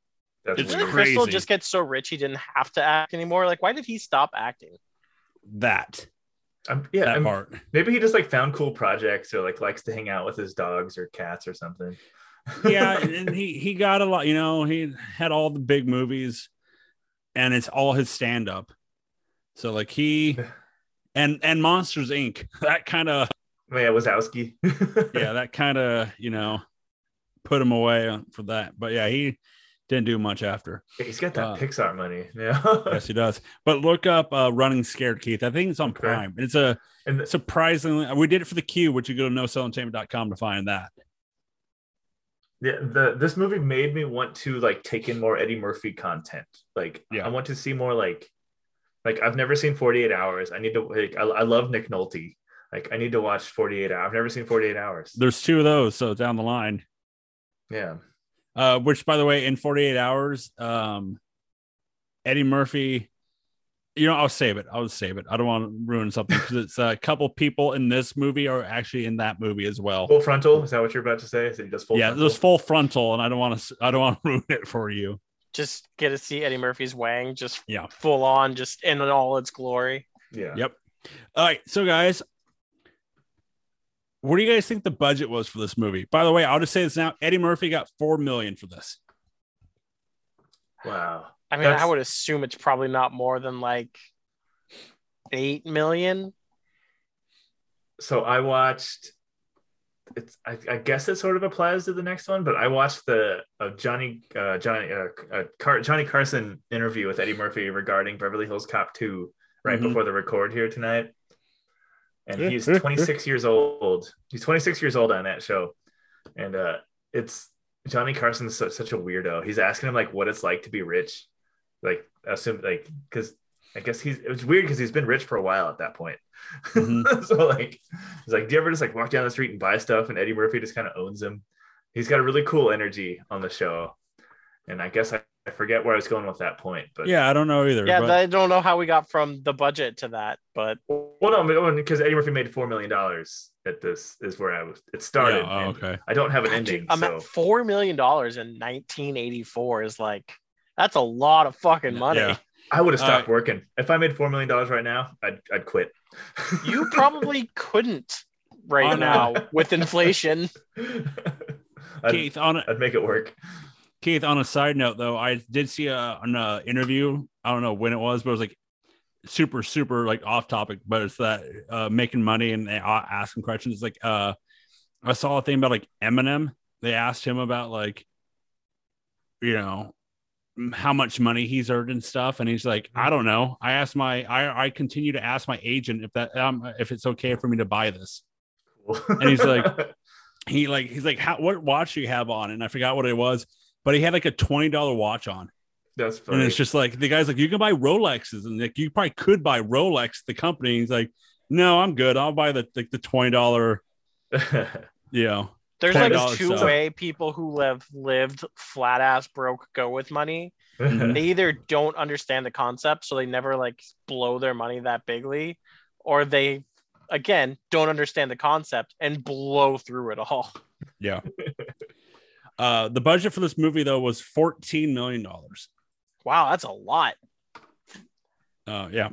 That's It's Billy crazy. Crystal just gets so rich he didn't have to act anymore. Like, why did he stop acting? That I'm, yeah, that part. maybe he just like found cool projects or like likes to hang out with his dogs or cats or something. Yeah, and he he got a lot. You know, he had all the big movies, and it's all his stand up. So like he and and Monsters Inc. That kind of yeah, Wazowski. yeah, that kind of you know put him away for that. But yeah, he didn't do much after. he's got that Uh, Pixar money. Yeah, Yes, he does. But look up uh, Running Scared, Keith. I think it's on Okay. Prime. It's a and the- surprisingly we did it for the queue, which you go to nosellentertainment.com to find that. Yeah, the this movie made me want to like take in more Eddie Murphy content. Like, Yeah. I want to see more like, like I've never seen Forty Eight Hours. I need to like, I, I love Nick Nolte. Like, I need to watch Forty Eight Hours. I've never seen Forty Eight Hours. There's two of those, so down the line. Yeah, Uh, which, by the way, in 48 hours, um, Eddie Murphy, you know, I'll save it. I'll save it. I don't want to ruin something because it's uh, a couple people in this movie are actually in that movie as well. full frontal. Is that what you're about to say? Is he just full? yeah, frontal? there's full frontal, and I don't want to. I don't want to ruin it for you. Just get to see Eddie Murphy's Wang just Yeah. full on, just in all its glory. Yeah. Yep. All right, so guys, what do you guys think the budget was for this movie? By the way, I'll just say this now: Eddie Murphy got four million for this. Wow. I mean, That's- I would assume it's probably not more than like eight million. So I watched. It's. I, I guess it sort of applies to the next one, but I watched the uh, Johnny uh, Johnny uh, uh, Car- Johnny Carson interview with Eddie Murphy regarding Beverly Hills Cop Two right Mhm. before the record here tonight, and he's 26 years old. He's 26 years old on that show, and uh, it's Johnny Carson's such, such a weirdo. He's asking him like what it's like to be rich, like assume like because I guess he's it was weird because he's been rich for a while at that point. Mhm. so like he's like, do you ever just like walk down the street and buy stuff? And Eddie Murphy just kind of owns him. He's got a really cool energy on the show. And I guess I, I forget where I was going with that point, but Yeah, I don't know either. Yeah, but- I don't know how we got from the budget to that, but well, no, because Eddie Murphy made four million dollars at this is where I was. It started. Yeah, oh, okay. I don't have an ending, I'm so at four million dollars in 1984 is like that's a lot of fucking money. Yeah. I would have stopped working if I made four million dollars right now. I'd I'd quit. You probably couldn't right On a- now with inflation. I'd, Keith, on a, I'd make it work. Keith, on a side note though, I did see a, an uh, interview. I don't know when it was, but it was like super, super like off topic. But it's that uh, making money and they a- asking questions. It's Like, uh, I saw a thing about like Eminem. They asked him about like, you know, m- how much money he's earned and stuff, and he's like, I don't know. I asked my, I, I continue to ask my agent if that, um, if it's okay for me to buy this. And he's like, he like he's like how what watch do you have on? And i forgot what it was but he had like a $20 watch on. That's funny. and it's just like the guy's like you can buy rolexes and like you probably could buy rolex the company. He's like no i'm good. I'll buy the like the $20 you know There's like $20 two way people who have lived flat ass broke go with money. They either don't understand the concept, so they never like blow their money that bigly, or they again don't understand the concept and blow through it all. yeah uh the budget for this movie though was 14 million dollars Wow, that's a lot. uh yeah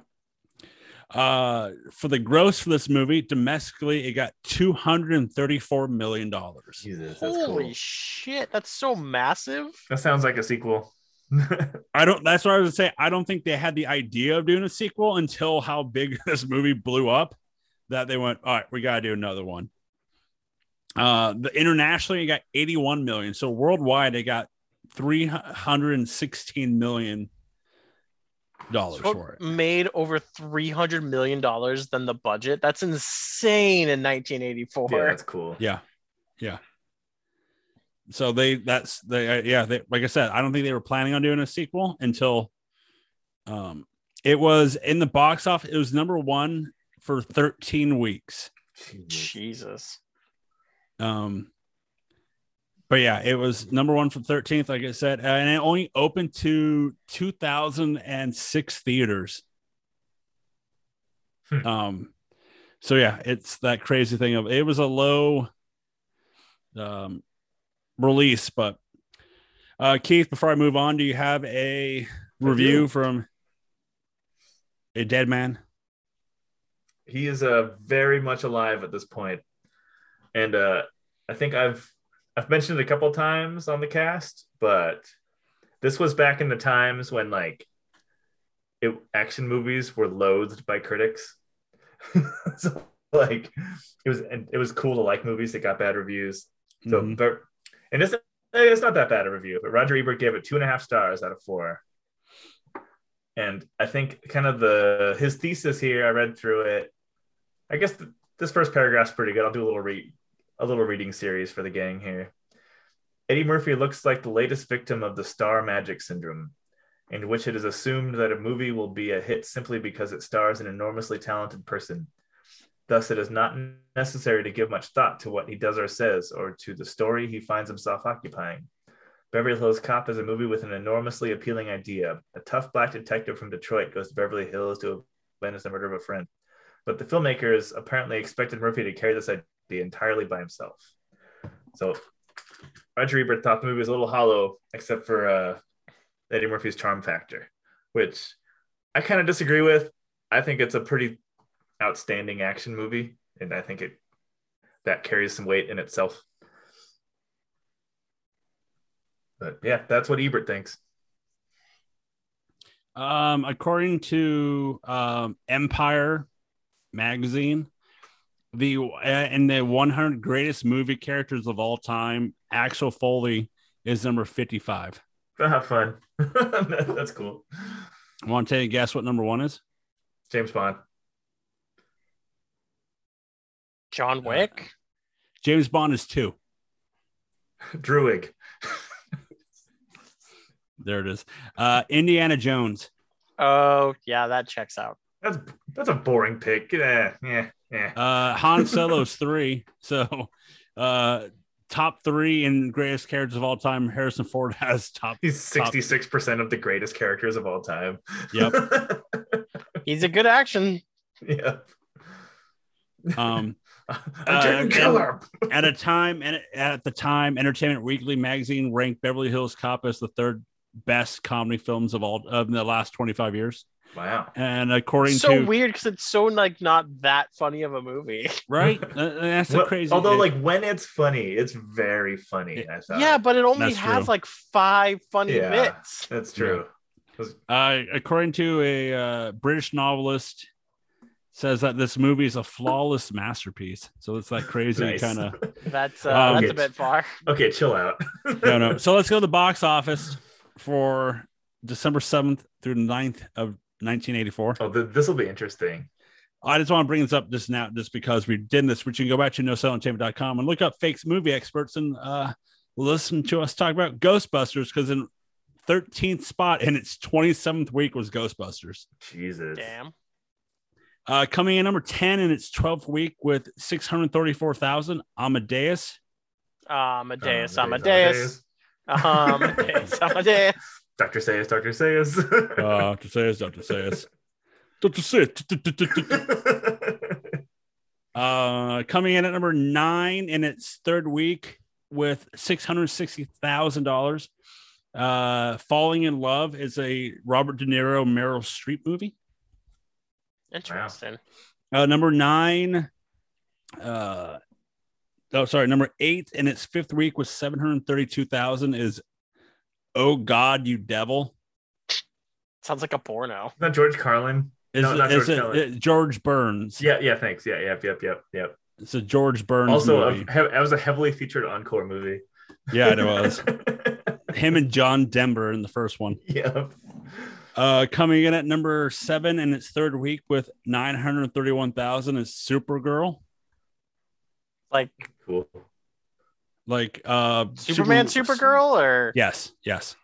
uh for the gross for this movie domestically it got 234 million dollars Jesus, that's Holy cool. shit, that's so massive. That sounds like a sequel. I don't. That's what I was gonna say. I don't think they had the idea of doing a sequel until how big this movie blew up. That they went, all right, we gotta do another one. Uh, the internationally, you got 81 million. So worldwide, they got 316 million dollars for it. made over three hundred million dollars than the budget. That's insane in 1984. yeah, that's cool. Yeah, yeah. So they that's they uh, yeah they like I said I don't think they were planning on doing a sequel until um it was in the box office it was number one for 13 weeks Jesus. Jesus. um but yeah it was number one for 13th like I said and it only opened to 2006 theaters. Hmm. um so yeah it's that crazy thing of it was a low um release but uh keith before i move on do you have a review from a dead man? He is uh, very much alive at this point. And uh, i think i've i've mentioned it a couple times on the cast but this was back in the times when like it, action movies were loathed by critics. So like it was and it was cool to like movies that got bad reviews. So Mhm. but and it's it's not that bad a review but roger ebert gave it two and a half stars out of four. And i think kind of the his thesis here i read through it. I guess th- this first paragraph's pretty good. I'll do a little read a little reading series for the gang here eddie murphy looks like the latest victim of the star magic syndrome in which it is assumed that a movie will be a hit simply because it stars an enormously talented person Thus, it is not necessary to give much thought to what he does or says, or to the story he finds himself occupying. Beverly Hills Cop is a movie with an enormously appealing idea. A tough black detective from Detroit goes to Beverly Hills to avenge the murder of a friend. But the filmmakers apparently expected Murphy to carry this idea entirely by himself. So, Roger Ebert thought the movie was a little hollow, except for uh, Eddie Murphy's charm factor, which I kind of disagree with. I think it's a pretty outstanding action movie, and I think it that carries some weight in itself. But yeah, that's what Ebert thinks. Um, according to um, Empire magazine, the uh, in the 100 greatest movie characters of all time, Axel Foley is number 55. Have fun. that's cool. I Want to take a guess what number one is? James Bond. John Wick. James Bond is two. Druig. There it is. Uh, Indiana Jones. Oh yeah, that checks out. That's that's a boring pick. Yeah, yeah, yeah. Uh, Han Solo's three. So, uh, top three in greatest characters of all time. Harrison Ford has top. He's sixty six percent of the greatest characters of all time. Yep. He's a good action. yep. Um, Uh, Killer. at a time and at the time, Entertainment Weekly magazine ranked Beverly Hills Cop as the third best comedy films of all of the last 25 years. Wow. And according to So to weird because it's so like not that funny of a movie. right, Uh, that's the Well, crazy. Although, it- like when it's funny, it's very funny. I thought. Yeah, but it only That's has true. like five funny Yeah. bits. that's true. Uh, according to a uh, British novelist, says that this movie is a flawless masterpiece. So it's that crazy Nice. kind of That's uh, Um, that's a bit far. okay, chill out. no, no. So let's go to the box office for December seventh through the 9th of 1984. Oh, th- this will be interesting. I just want to bring this up just now, just because we did this, which you can go back to nosellentertainment.com and look up fakes movie experts and uh, listen to us talk about Ghostbusters because in 13th spot in its 27th week was Ghostbusters. Jesus. Damn. Uh, coming in number 10 in its 12th week with 634,000, Amadeus. Amadeus, Uh, Amadeus, Amadeus, Amadeus. Dr. Sayus, Dr. Sayus. Uh, to Sayas, Dr. Sayers. Dr. Sayers. Uh, coming in at number nine in its third week with $660,000. Uh, Falling in Love is a Robert De Niro, Meryl Streep movie. Interesting. Uh, number nine, uh, oh, sorry, number eight in its fifth week with 732,000 is Oh God, You Devil. Sounds like a porno. not George Carlin. Is, No, not is George it- Carlin. it- George Burns. Yeah, yeah, thanks. Yeah, yep, yep, yep, yep. It's a George Burns Also, movie. a, he- that was a heavily featured encore movie. yeah, it was. Him and John Denver in the first one. yep. Uh, coming in at number seven in its third week with 931,000 is Supergirl. Like Cool. Like uh Superman, Super- Supergirl, or Yes, yes.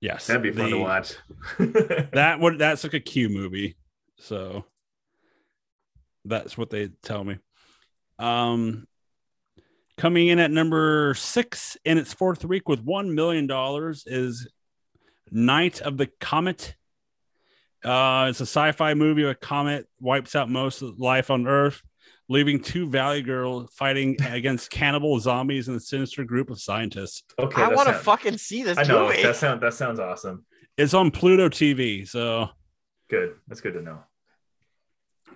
Yes. That'd be fun The- to watch. That would that's like a Q movie. So that's what they tell me. Um coming in at number six in its fourth week with one million dollars is Night of the Comet. Uh it's a sci-fi movie. A comet wipes out most of life on Earth, leaving two Valley girls fighting against cannibal zombies and a sinister group of scientists. okay, I want to fucking see this I know movie. that sounds that sounds awesome. It's on Pluto TV, so Good. That's good to know.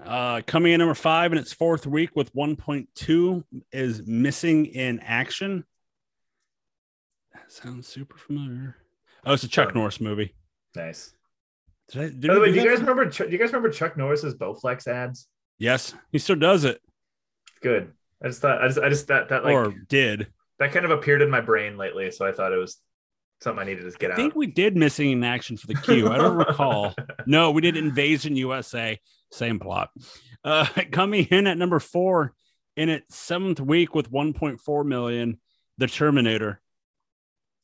Uh, coming in number five in its fourth week with 1.2 is Missing in Action. That sounds super familiar. Oh, it's a Chuck Oh. Norris movie. Nice. Did I, did By the way, do you guys for- remember? Do you guys remember Chuck Norris's Bowflex ads? Yes, he still does it, Good. I just thought I just I just that that like or did. that kind of appeared in my brain lately, so I thought it was something I needed to get out. I out. think we did Missing in Action for the Q. I don't recall. No, we did Invasion USA. Same plot. Uh, coming in at number four in its seventh week with 1.4 million, The Terminator.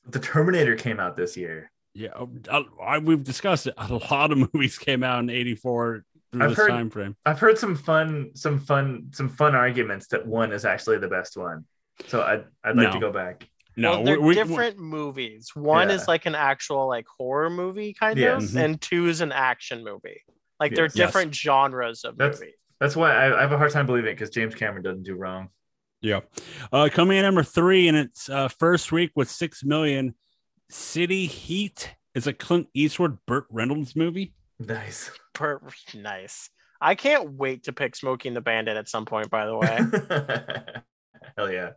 the Terminator came out this year. Yeah, I, I- we've discussed it. A lot of movies came out in '84 through I've this heard- time frame. I've heard some fun, some fun, some fun arguments that one is actually the best one. So I'd I'd like No. to go back. No, well, they're we- we- different movies. One Yeah. is like an actual like horror movie kind Yes. of, and two is an action movie. Like they're Yes. Yes. different genres of That's- movies. That's why I, I have a hard time believing it because James Cameron doesn't do wrong. Yeah. Uh, coming in number three in its uh, first week with six million, City Heat is a Clint Eastwood, Burt Reynolds movie. Nice. Per- nice. I can't wait to pick Smokey and the Bandit at some point. By the way, Hell yeah.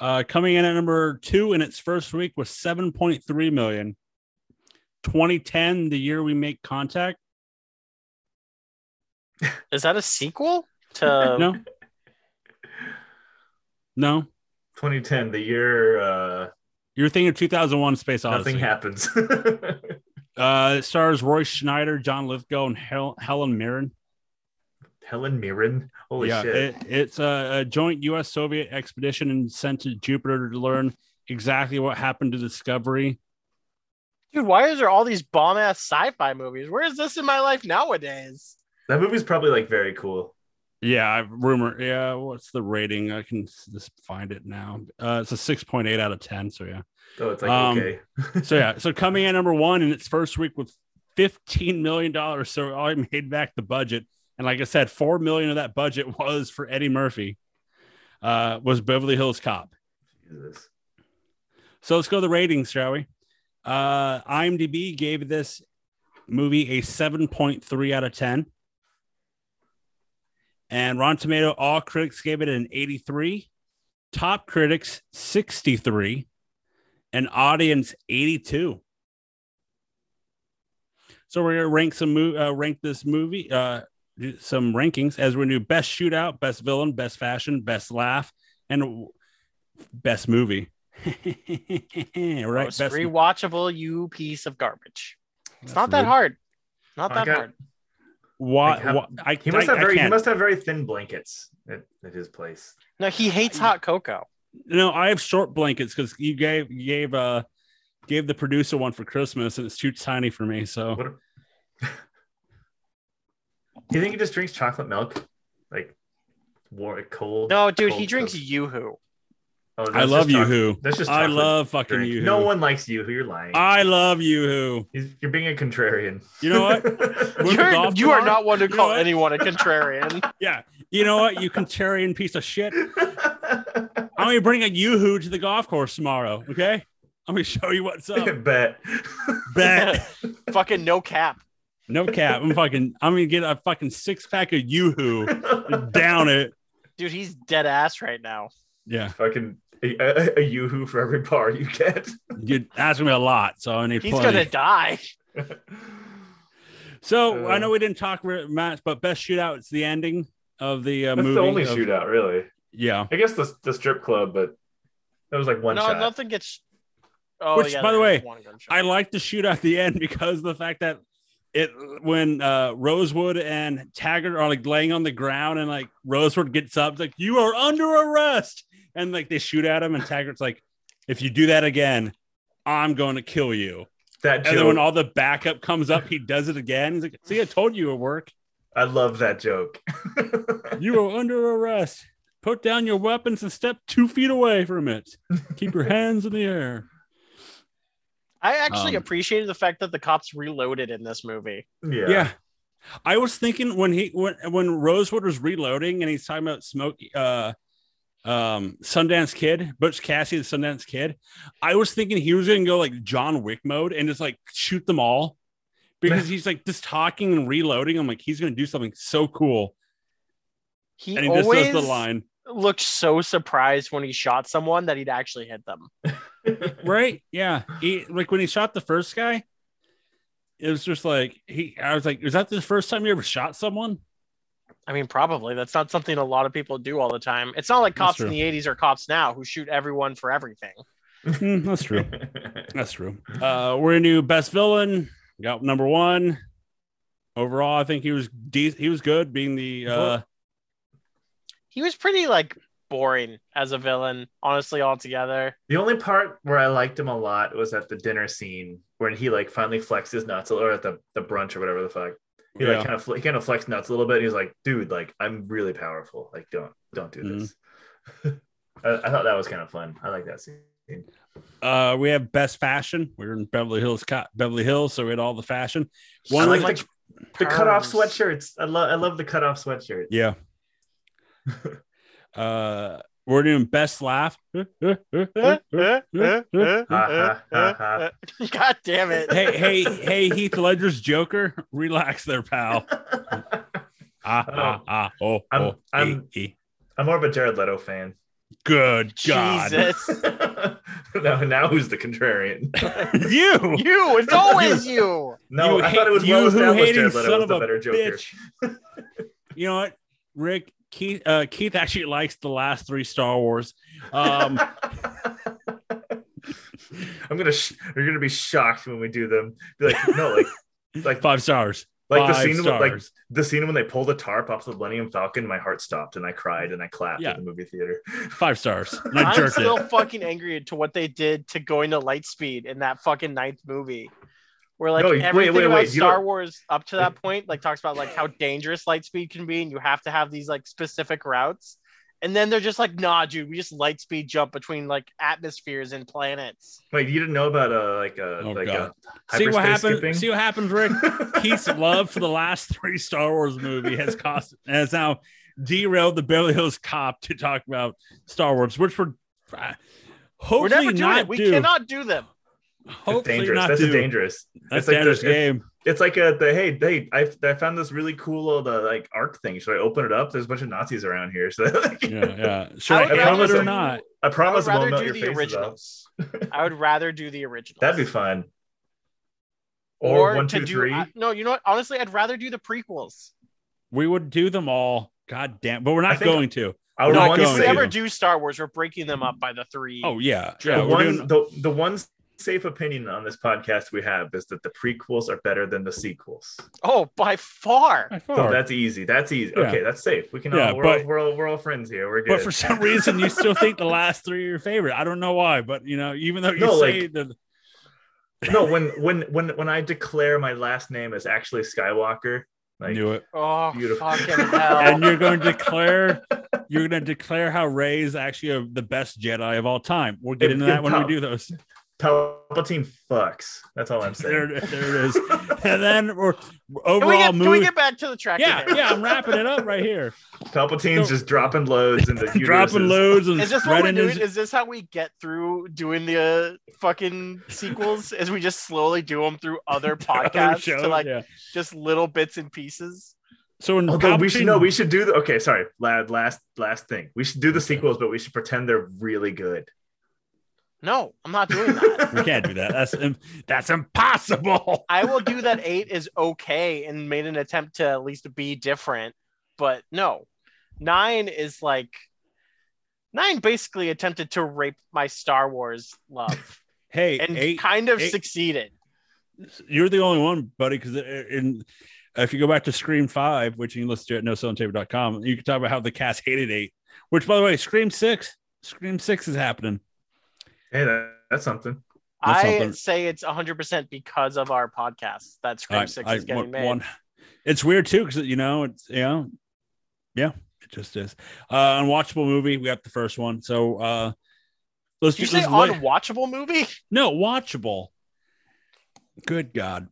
Uh, coming in at number two in its first week with 7.3 million. 2010, the year we make contact. is that a sequel to? No. No. 2010, the year uh, You're thinking of 2001 Space Odyssey. nothing happens. Uh, it stars Roy Scheider, John Lithgow, and Hel- Helen Mirren. Helen Mirren. Holy yeah, shit. it- it's a, a joint U.S. Soviet expedition and sent to Jupiter to learn exactly what happened to Discovery. Dude, why is there all these bomb ass sci-fi movies? Where is this in my life nowadays? That movie's probably like very cool. Yeah, rumor. Yeah, what's the rating? I can just find it now. Uh, it's a six point eight out of ten. So yeah. Oh, it's like Um, okay. So yeah. So coming in number one in its first week with fifteen million dollars. So I made back the budget, and like I said, four million of that budget was for Eddie Murphy. Uh, was Beverly Hills Cop. Jesus. So let's go to the ratings, shall we? Uh, IMDb gave this movie a 7.3 out of 10. And Rotten Tomato, all critics gave it an 83. Top critics, 63. And audience, 82. So we're gonna rank some uh, rank this movie, uh, do some rankings as we do best shootout, best villain, best fashion, best laugh, and best movie. right, Most best rewatchable, you piece of garbage. It's That's not that rude. hard. Not I that got- hard. Why? Like, how- why- I, He must I- have very he can't. must have very thin blankets at, at his place. No, he hates hot cocoa. No, I have short blankets because you gave you gave uh gave the producer one for Christmas and it's too tiny for me. So What? A... you think he just drinks chocolate milk, like warm, cold? No, dude, he drinks Coke? Yoo-hoo. Oh, I love just choc- YooHoo. That's just I love fucking drink. YooHoo. No one likes YooHoo. You're lying. I love YooHoo. He's- You're being a contrarian. You know what? You're, golf you are not one to You know call what? anyone a contrarian. Yeah. You know what? You contrarian piece of shit. I'm gonna bring a YooHoo to the golf course tomorrow. Okay. I'm gonna show you what's up. Bet. Bet. Fucking no cap. No cap. I'm fucking. I'm gonna get a fucking six pack of YooHoo. Down it. Dude, he's dead ass right now. Yeah. Fucking a, a, a yoo-hoo for every bar you get. You asked me a lot, so I need He's plenty. gonna die. So I Uh, know we didn't talk re- much, but best shootout is the ending of the uh, That's movie. the only of- shootout, really. Yeah. I guess the the strip club, but that was like one no, shot. nothing gets. Oh, Which, yeah, by the way. I like the shootout at the end because of the fact that it when uh, Rosewood and Taggart are like laying on the ground and like Rosewood gets up, it's like you are under arrest, and like they shoot at him, and Taggart's like, if you do that again, I'm going to kill you. that And then when all the backup comes up, he does it again. He's like, see, I told you it would work. I love that joke. You are under arrest. Put down your weapons and step two feet away from it. Keep your hands in the air. I actually Um, appreciated the fact that the cops reloaded in this movie. yeah. Yeah. I was thinking when he when when Rosewood was reloading and he's talking about smoke uh um Sundance Kid, Butch Cassidy, the Sundance Kid, I was thinking he was gonna go like John Wick mode and just like shoot them all because he's like just talking and reloading. I'm like, he's gonna do something so cool. He, And he just always does the line. looked so surprised when he shot someone that he'd actually hit them. Right? Yeah. He like when he shot the first guy, it was just like he I was like, is that the first time you ever shot someone? I mean, probably that's not something a lot of people do all the time. It's not like cops in the 80s or cops now who shoot everyone for everything. Hmm, that's true. That's true. Uh, we're gonna do best villain. Got number one. Overall, I think he was de- he was good, being the uh, He was pretty like boring as a villain, honestly, altogether. The only part where I liked him a lot was at the dinner scene when he like finally flexed his nuts, or at the, the brunch or whatever the fuck. He yeah. like kind of he kind of flexed nuts a little bit. He was like, "Dude, like I'm really powerful. Like don't don't do Mm-hmm. this." I, I thought that was kind of fun. I like that scene. Uh, we have best fashion. We're in Beverly Hills, Co- Beverly Hills, so we had all the fashion. One I like much the, the cutoff sweatshirts. I love I love the cutoff sweatshirt. Yeah. uh, we're doing best laugh. God damn it. hey, hey, hey, Heath Ledger's Joker. Relax there, pal. Ah, ah, ah, oh, I'm- oh, I'm- eh, eh. I'm more of a Jared Leto fan. Good God. Jesus. now, now who's the contrarian? you. you, it's always you. No, You I thought it was hate- well you who established. hating Jared Leto son was of the a better Joker. bitch. You know what, Rick? Keith, uh, Keith actually likes the last three Star Wars. Um, I'm gonna. Sh- you're gonna be shocked when we do them. Be like, no, like, like, five stars. like the Five scene, when, like the scene when they pull the tarp off the Millennium Falcon. My heart stopped and I cried and I clapped Yeah. at the movie theater. Five stars. I I'm still it. fucking angry to what they did to going to Lightspeed in that fucking ninth movie. where like No, wait, everything wait, about wait, you Star Wars up to that point like talks about like how dangerous light speed can be, and you have to have these like specific routes. And then they're just like, nah, dude, we just light speed jump between like atmospheres and planets. Wait, you didn't know about uh like a Oh, like God. a See what hyperspace happened. skipping? See what happens, Rick. Keith's love for the last three Star Wars movie has cost has now derailed the Beverly Hills Cop to talk about Star Wars, which we're uh, We're hopefully never doing not it. We do. cannot do them. It's Hopefully dangerous. not That's do. dangerous. That's it's like the- dangerous it's- game. It's like a the hey hey I I found this really cool little uh, like arc thing. Should I open it up? There's a bunch of Nazis around here. So like, Yeah, yeah. Should I I, would aim it or not? I I would promise I won't rather do the faces originals. I would rather do the originals. That'd be fun. Or, one, two, do- three. I- no, you know what? Honestly, I'd rather do the prequels. We would do them all. God damn, but we're not going to. I would We're not want if we to. ever do Star Wars, we're breaking them up by the three. Oh yeah, the yeah. We're one doing, the, the one safe opinion on this podcast we have is that the prequels are better than the sequels. Oh, by far. by So oh, that's easy. That's easy. Yeah. Okay, that's safe. We can Yeah, all we're, but- all, we're all we're all friends here. We're good. but for some reason, you still think the last three are your favorite. I don't know why, but you know, even though you No, say like- that, no, when when when when I declare my last name is actually Skywalker, like knew it. Oh, Beautiful. fucking hell. and you're going to declare you're going to declare how Rey is actually a, the best Jedi of all time. We'll get If- into if that when we do those. Palpatine fucks. That's all I'm saying. there it is. And then we're can, overall we get, can we get back to the track? yeah, yeah, I'm wrapping it up right here. Palpatine's So- just dropping loads into Dropping loads and Is this what we're doing? his. Is this how we get through doing the uh, fucking sequels? Is we just slowly do them through other podcasts shows, to like yeah. just little bits and pieces? So when Although we should Palpatine- no, we should do the okay. Sorry, lad. Last last thing. We should do the sequels, but we should pretend they're really good. No, I'm not doing that. we can't do that. That's that's impossible. I will do that eight is okay and made an attempt to at least be different, but no. Nine is like nine basically attempted to rape my Star Wars love Hey, and eight, kind of eight- succeeded. you're the only one, buddy. Because in if you go back to Scream Five, which you can listen to at nosellotape.com, you can talk about how the cast hated eight. Which, by the way, Scream Six, Scream Six is happening. Hey, that, that's something. That's I something. say it's 100% because of our podcast that Scream I- 6 I- is getting one- made. one- It's weird too, because you know, it's you know, yeah, it just is. Uh, unwatchable movie. We got the first one, so uh, let's Did you say let's let- unwatchable movie? no watchable. Good God,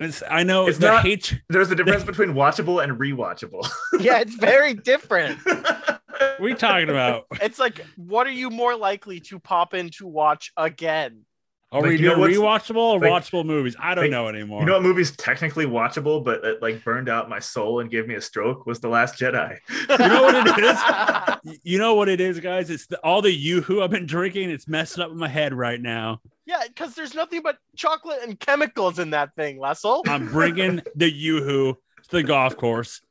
it's, I know It's the not- hate. There's a difference between watchable and rewatchable. yeah, it's very different. What are you talking about? It's like, what are you more likely to pop in to watch again? Are Like, we doing rewatchable or like- watchable movies? I don't like, know anymore. you know what movie's technically watchable, but it like burned out my soul and gave me a stroke was The Last Jedi. You know what it is? You know what it is, guys? It's the, all the yoo-hoo I've been drinking. It's messing up my head right now. yeah, because there's nothing but chocolate and chemicals in that thing, Lessel. I'm bringing the yoo-hoo to the golf course,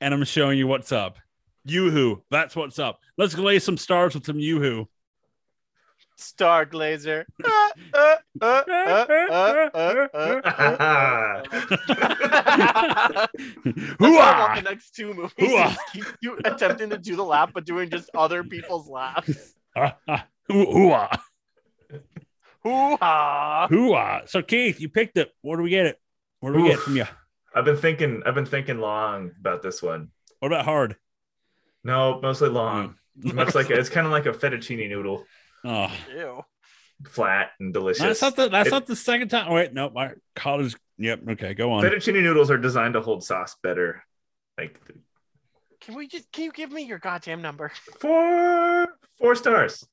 and I'm showing you what's up. Yoo-hoo, that's what's up. Let's glaze some stars with some yoo-hoo. Star Glazer. Uh, uh, uh, uh, uh, uh, uh. That's what I want the next two movies. Hooah. is Keep you attempting to do the laugh, but doing just other people's laughs. Hooah! Hoo-ha! Hooah! So Keith, you picked it. What do we get it? What do we get Oof. from you? I've been thinking. I've been thinking long about this one. What about hard? No, mostly long. Mm. Much like it's kind of like a fettuccine noodle, Oh, Ew. flat and delicious. that's not the that's It- not the second time. Oh, wait, no, my college. Yep. Okay, go on. Fettuccine noodles are designed to hold sauce better. Like Can we just can you give me your goddamn number? four four stars.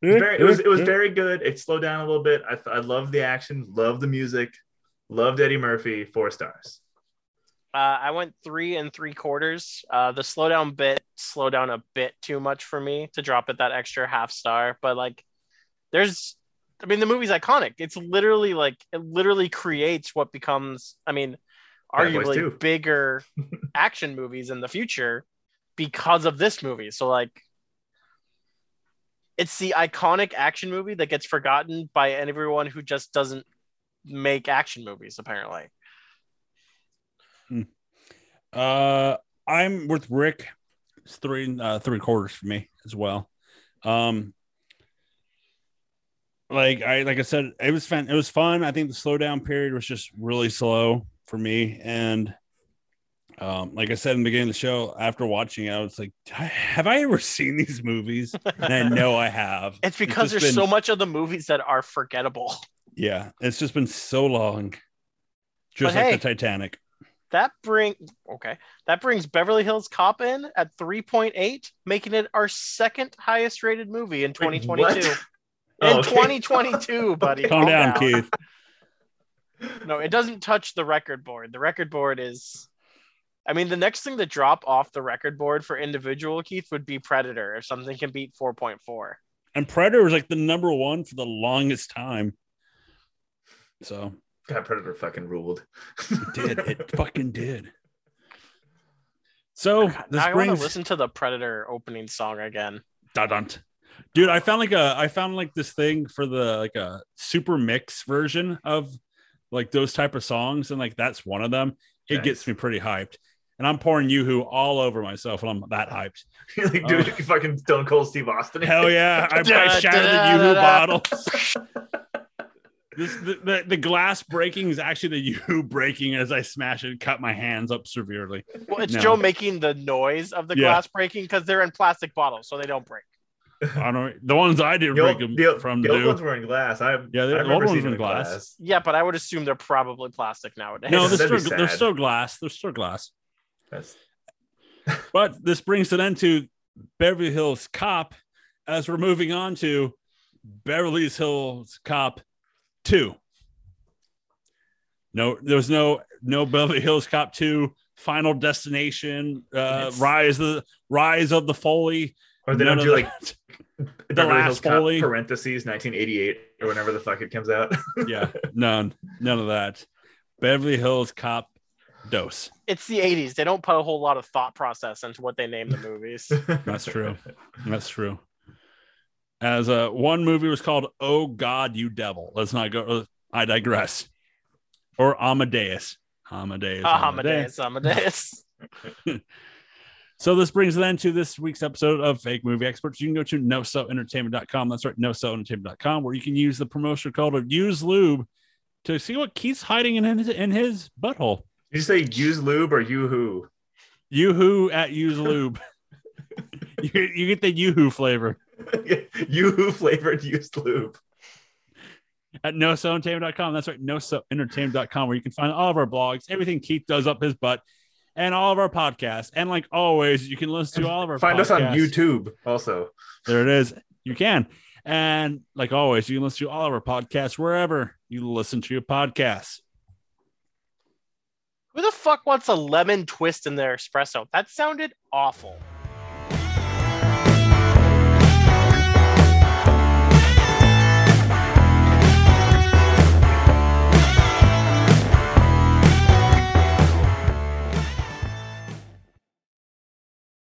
It was, very, it was it was very good. It slowed down a little bit. I I love the action, love the music, loved Eddie Murphy. Four stars. Uh, I went three and three quarters. Uh, the slowdown bit slowed down a bit too much for me to drop it that extra half star. But like, there's, I mean, the movie's iconic. It's literally like it literally creates what becomes, I mean, arguably bigger action movies in the future because of this movie. So like, it's the iconic action movie that gets forgotten by everyone who just doesn't make action movies. Apparently. Uh, I'm with Rick. It's three uh, three quarters for me as well. Um, like I like I said, it was fun. It was fun. I think the slowdown period was just really slow for me. And um, like I said in the beginning of the show, after watching it, I was like, have I ever seen these movies? And I know I have. It's because just there's been- so much of the movies that are forgettable. Yeah, it's just been so long. Just But like hey. the Titanic. That bring okay. That brings Beverly Hills Cop in at 3.8, making it our second highest rated movie in 2022. what? In Oh, okay. 2022, buddy. Calm down, Keith. No, it doesn't touch the record board. The record board is I mean, the next thing to drop off the record board for individual Keith would be Predator if something can beat 4.4. And Predator was like the number one for the longest time. So God, Predator fucking ruled. it did. It fucking did. So this now I want to listen to the Predator opening song again. Dun-dun. Dude, I found like a I found like this thing for the like a super mix version of like those type of songs, and like that's one of them. It Nice. gets me pretty hyped. And I'm pouring Yoo-Hoo all over myself when I'm that hyped. You're like, dude, uh, you fucking Stone Cold Steve Austin. Hell yeah. I, I shattered the Yoo-Hoo bottles. This the, the, the glass breaking is actually the Yoo-Hoo breaking as I smash it and cut my hands up severely. Well, it's No. Joe making the noise of the Yeah. glass breaking because they're in plastic bottles, so they don't break. I don't know. The ones I did The break old, them the, from the old do. ones were in glass. I Yeah, the old ones were in them glass. Yeah, but I would assume they're probably plastic nowadays. No, they're still, they're still glass. They're still glass. That's But this brings it into Beverly Hills Cop as we're moving on to Beverly Hills Cop 2. No, there was no no Beverly Hills Cop 2 Final Destination, uh, It's- Rise of the Rise of the Foley. or they don't do like that. Beverly last Hills Cop Foley. parentheses 1988 or whenever the fuck it comes out. yeah, none, none of that. Beverly Hills Cop Dose. It's the 80s. They don't put a whole lot of thought process into what they name the movies. That's true. That's true. As uh, one movie was called "Oh God, You Devil." Let's not go. uh, I digress. Or Amadeus. Amadeus. Ah, Amadeus, Amadeus. So this brings it then to this week's episode of Fake Movie Experts. You can go to nosoentertainment.com. That's right, nosoentertainment.com, where you can use the promotional code of use lube to see what Keith's hiding in his, in his butthole. Did you say use lube or you who? Yoo-hoo at use lube. you, get- you get the yoo-hoo flavor. you who flavored used lube. at nosoentertainment.com. That's right, nosoentertainment.com, where you can find all of our blogs, everything Keith does up his butt, and all of our podcasts. And like always, you can listen to all of our Find us on. YouTube also. There it is. You can. And like always, you can listen to all of our podcasts wherever you listen to your podcasts. Who the fuck wants a lemon twist in their espresso? That sounded awful.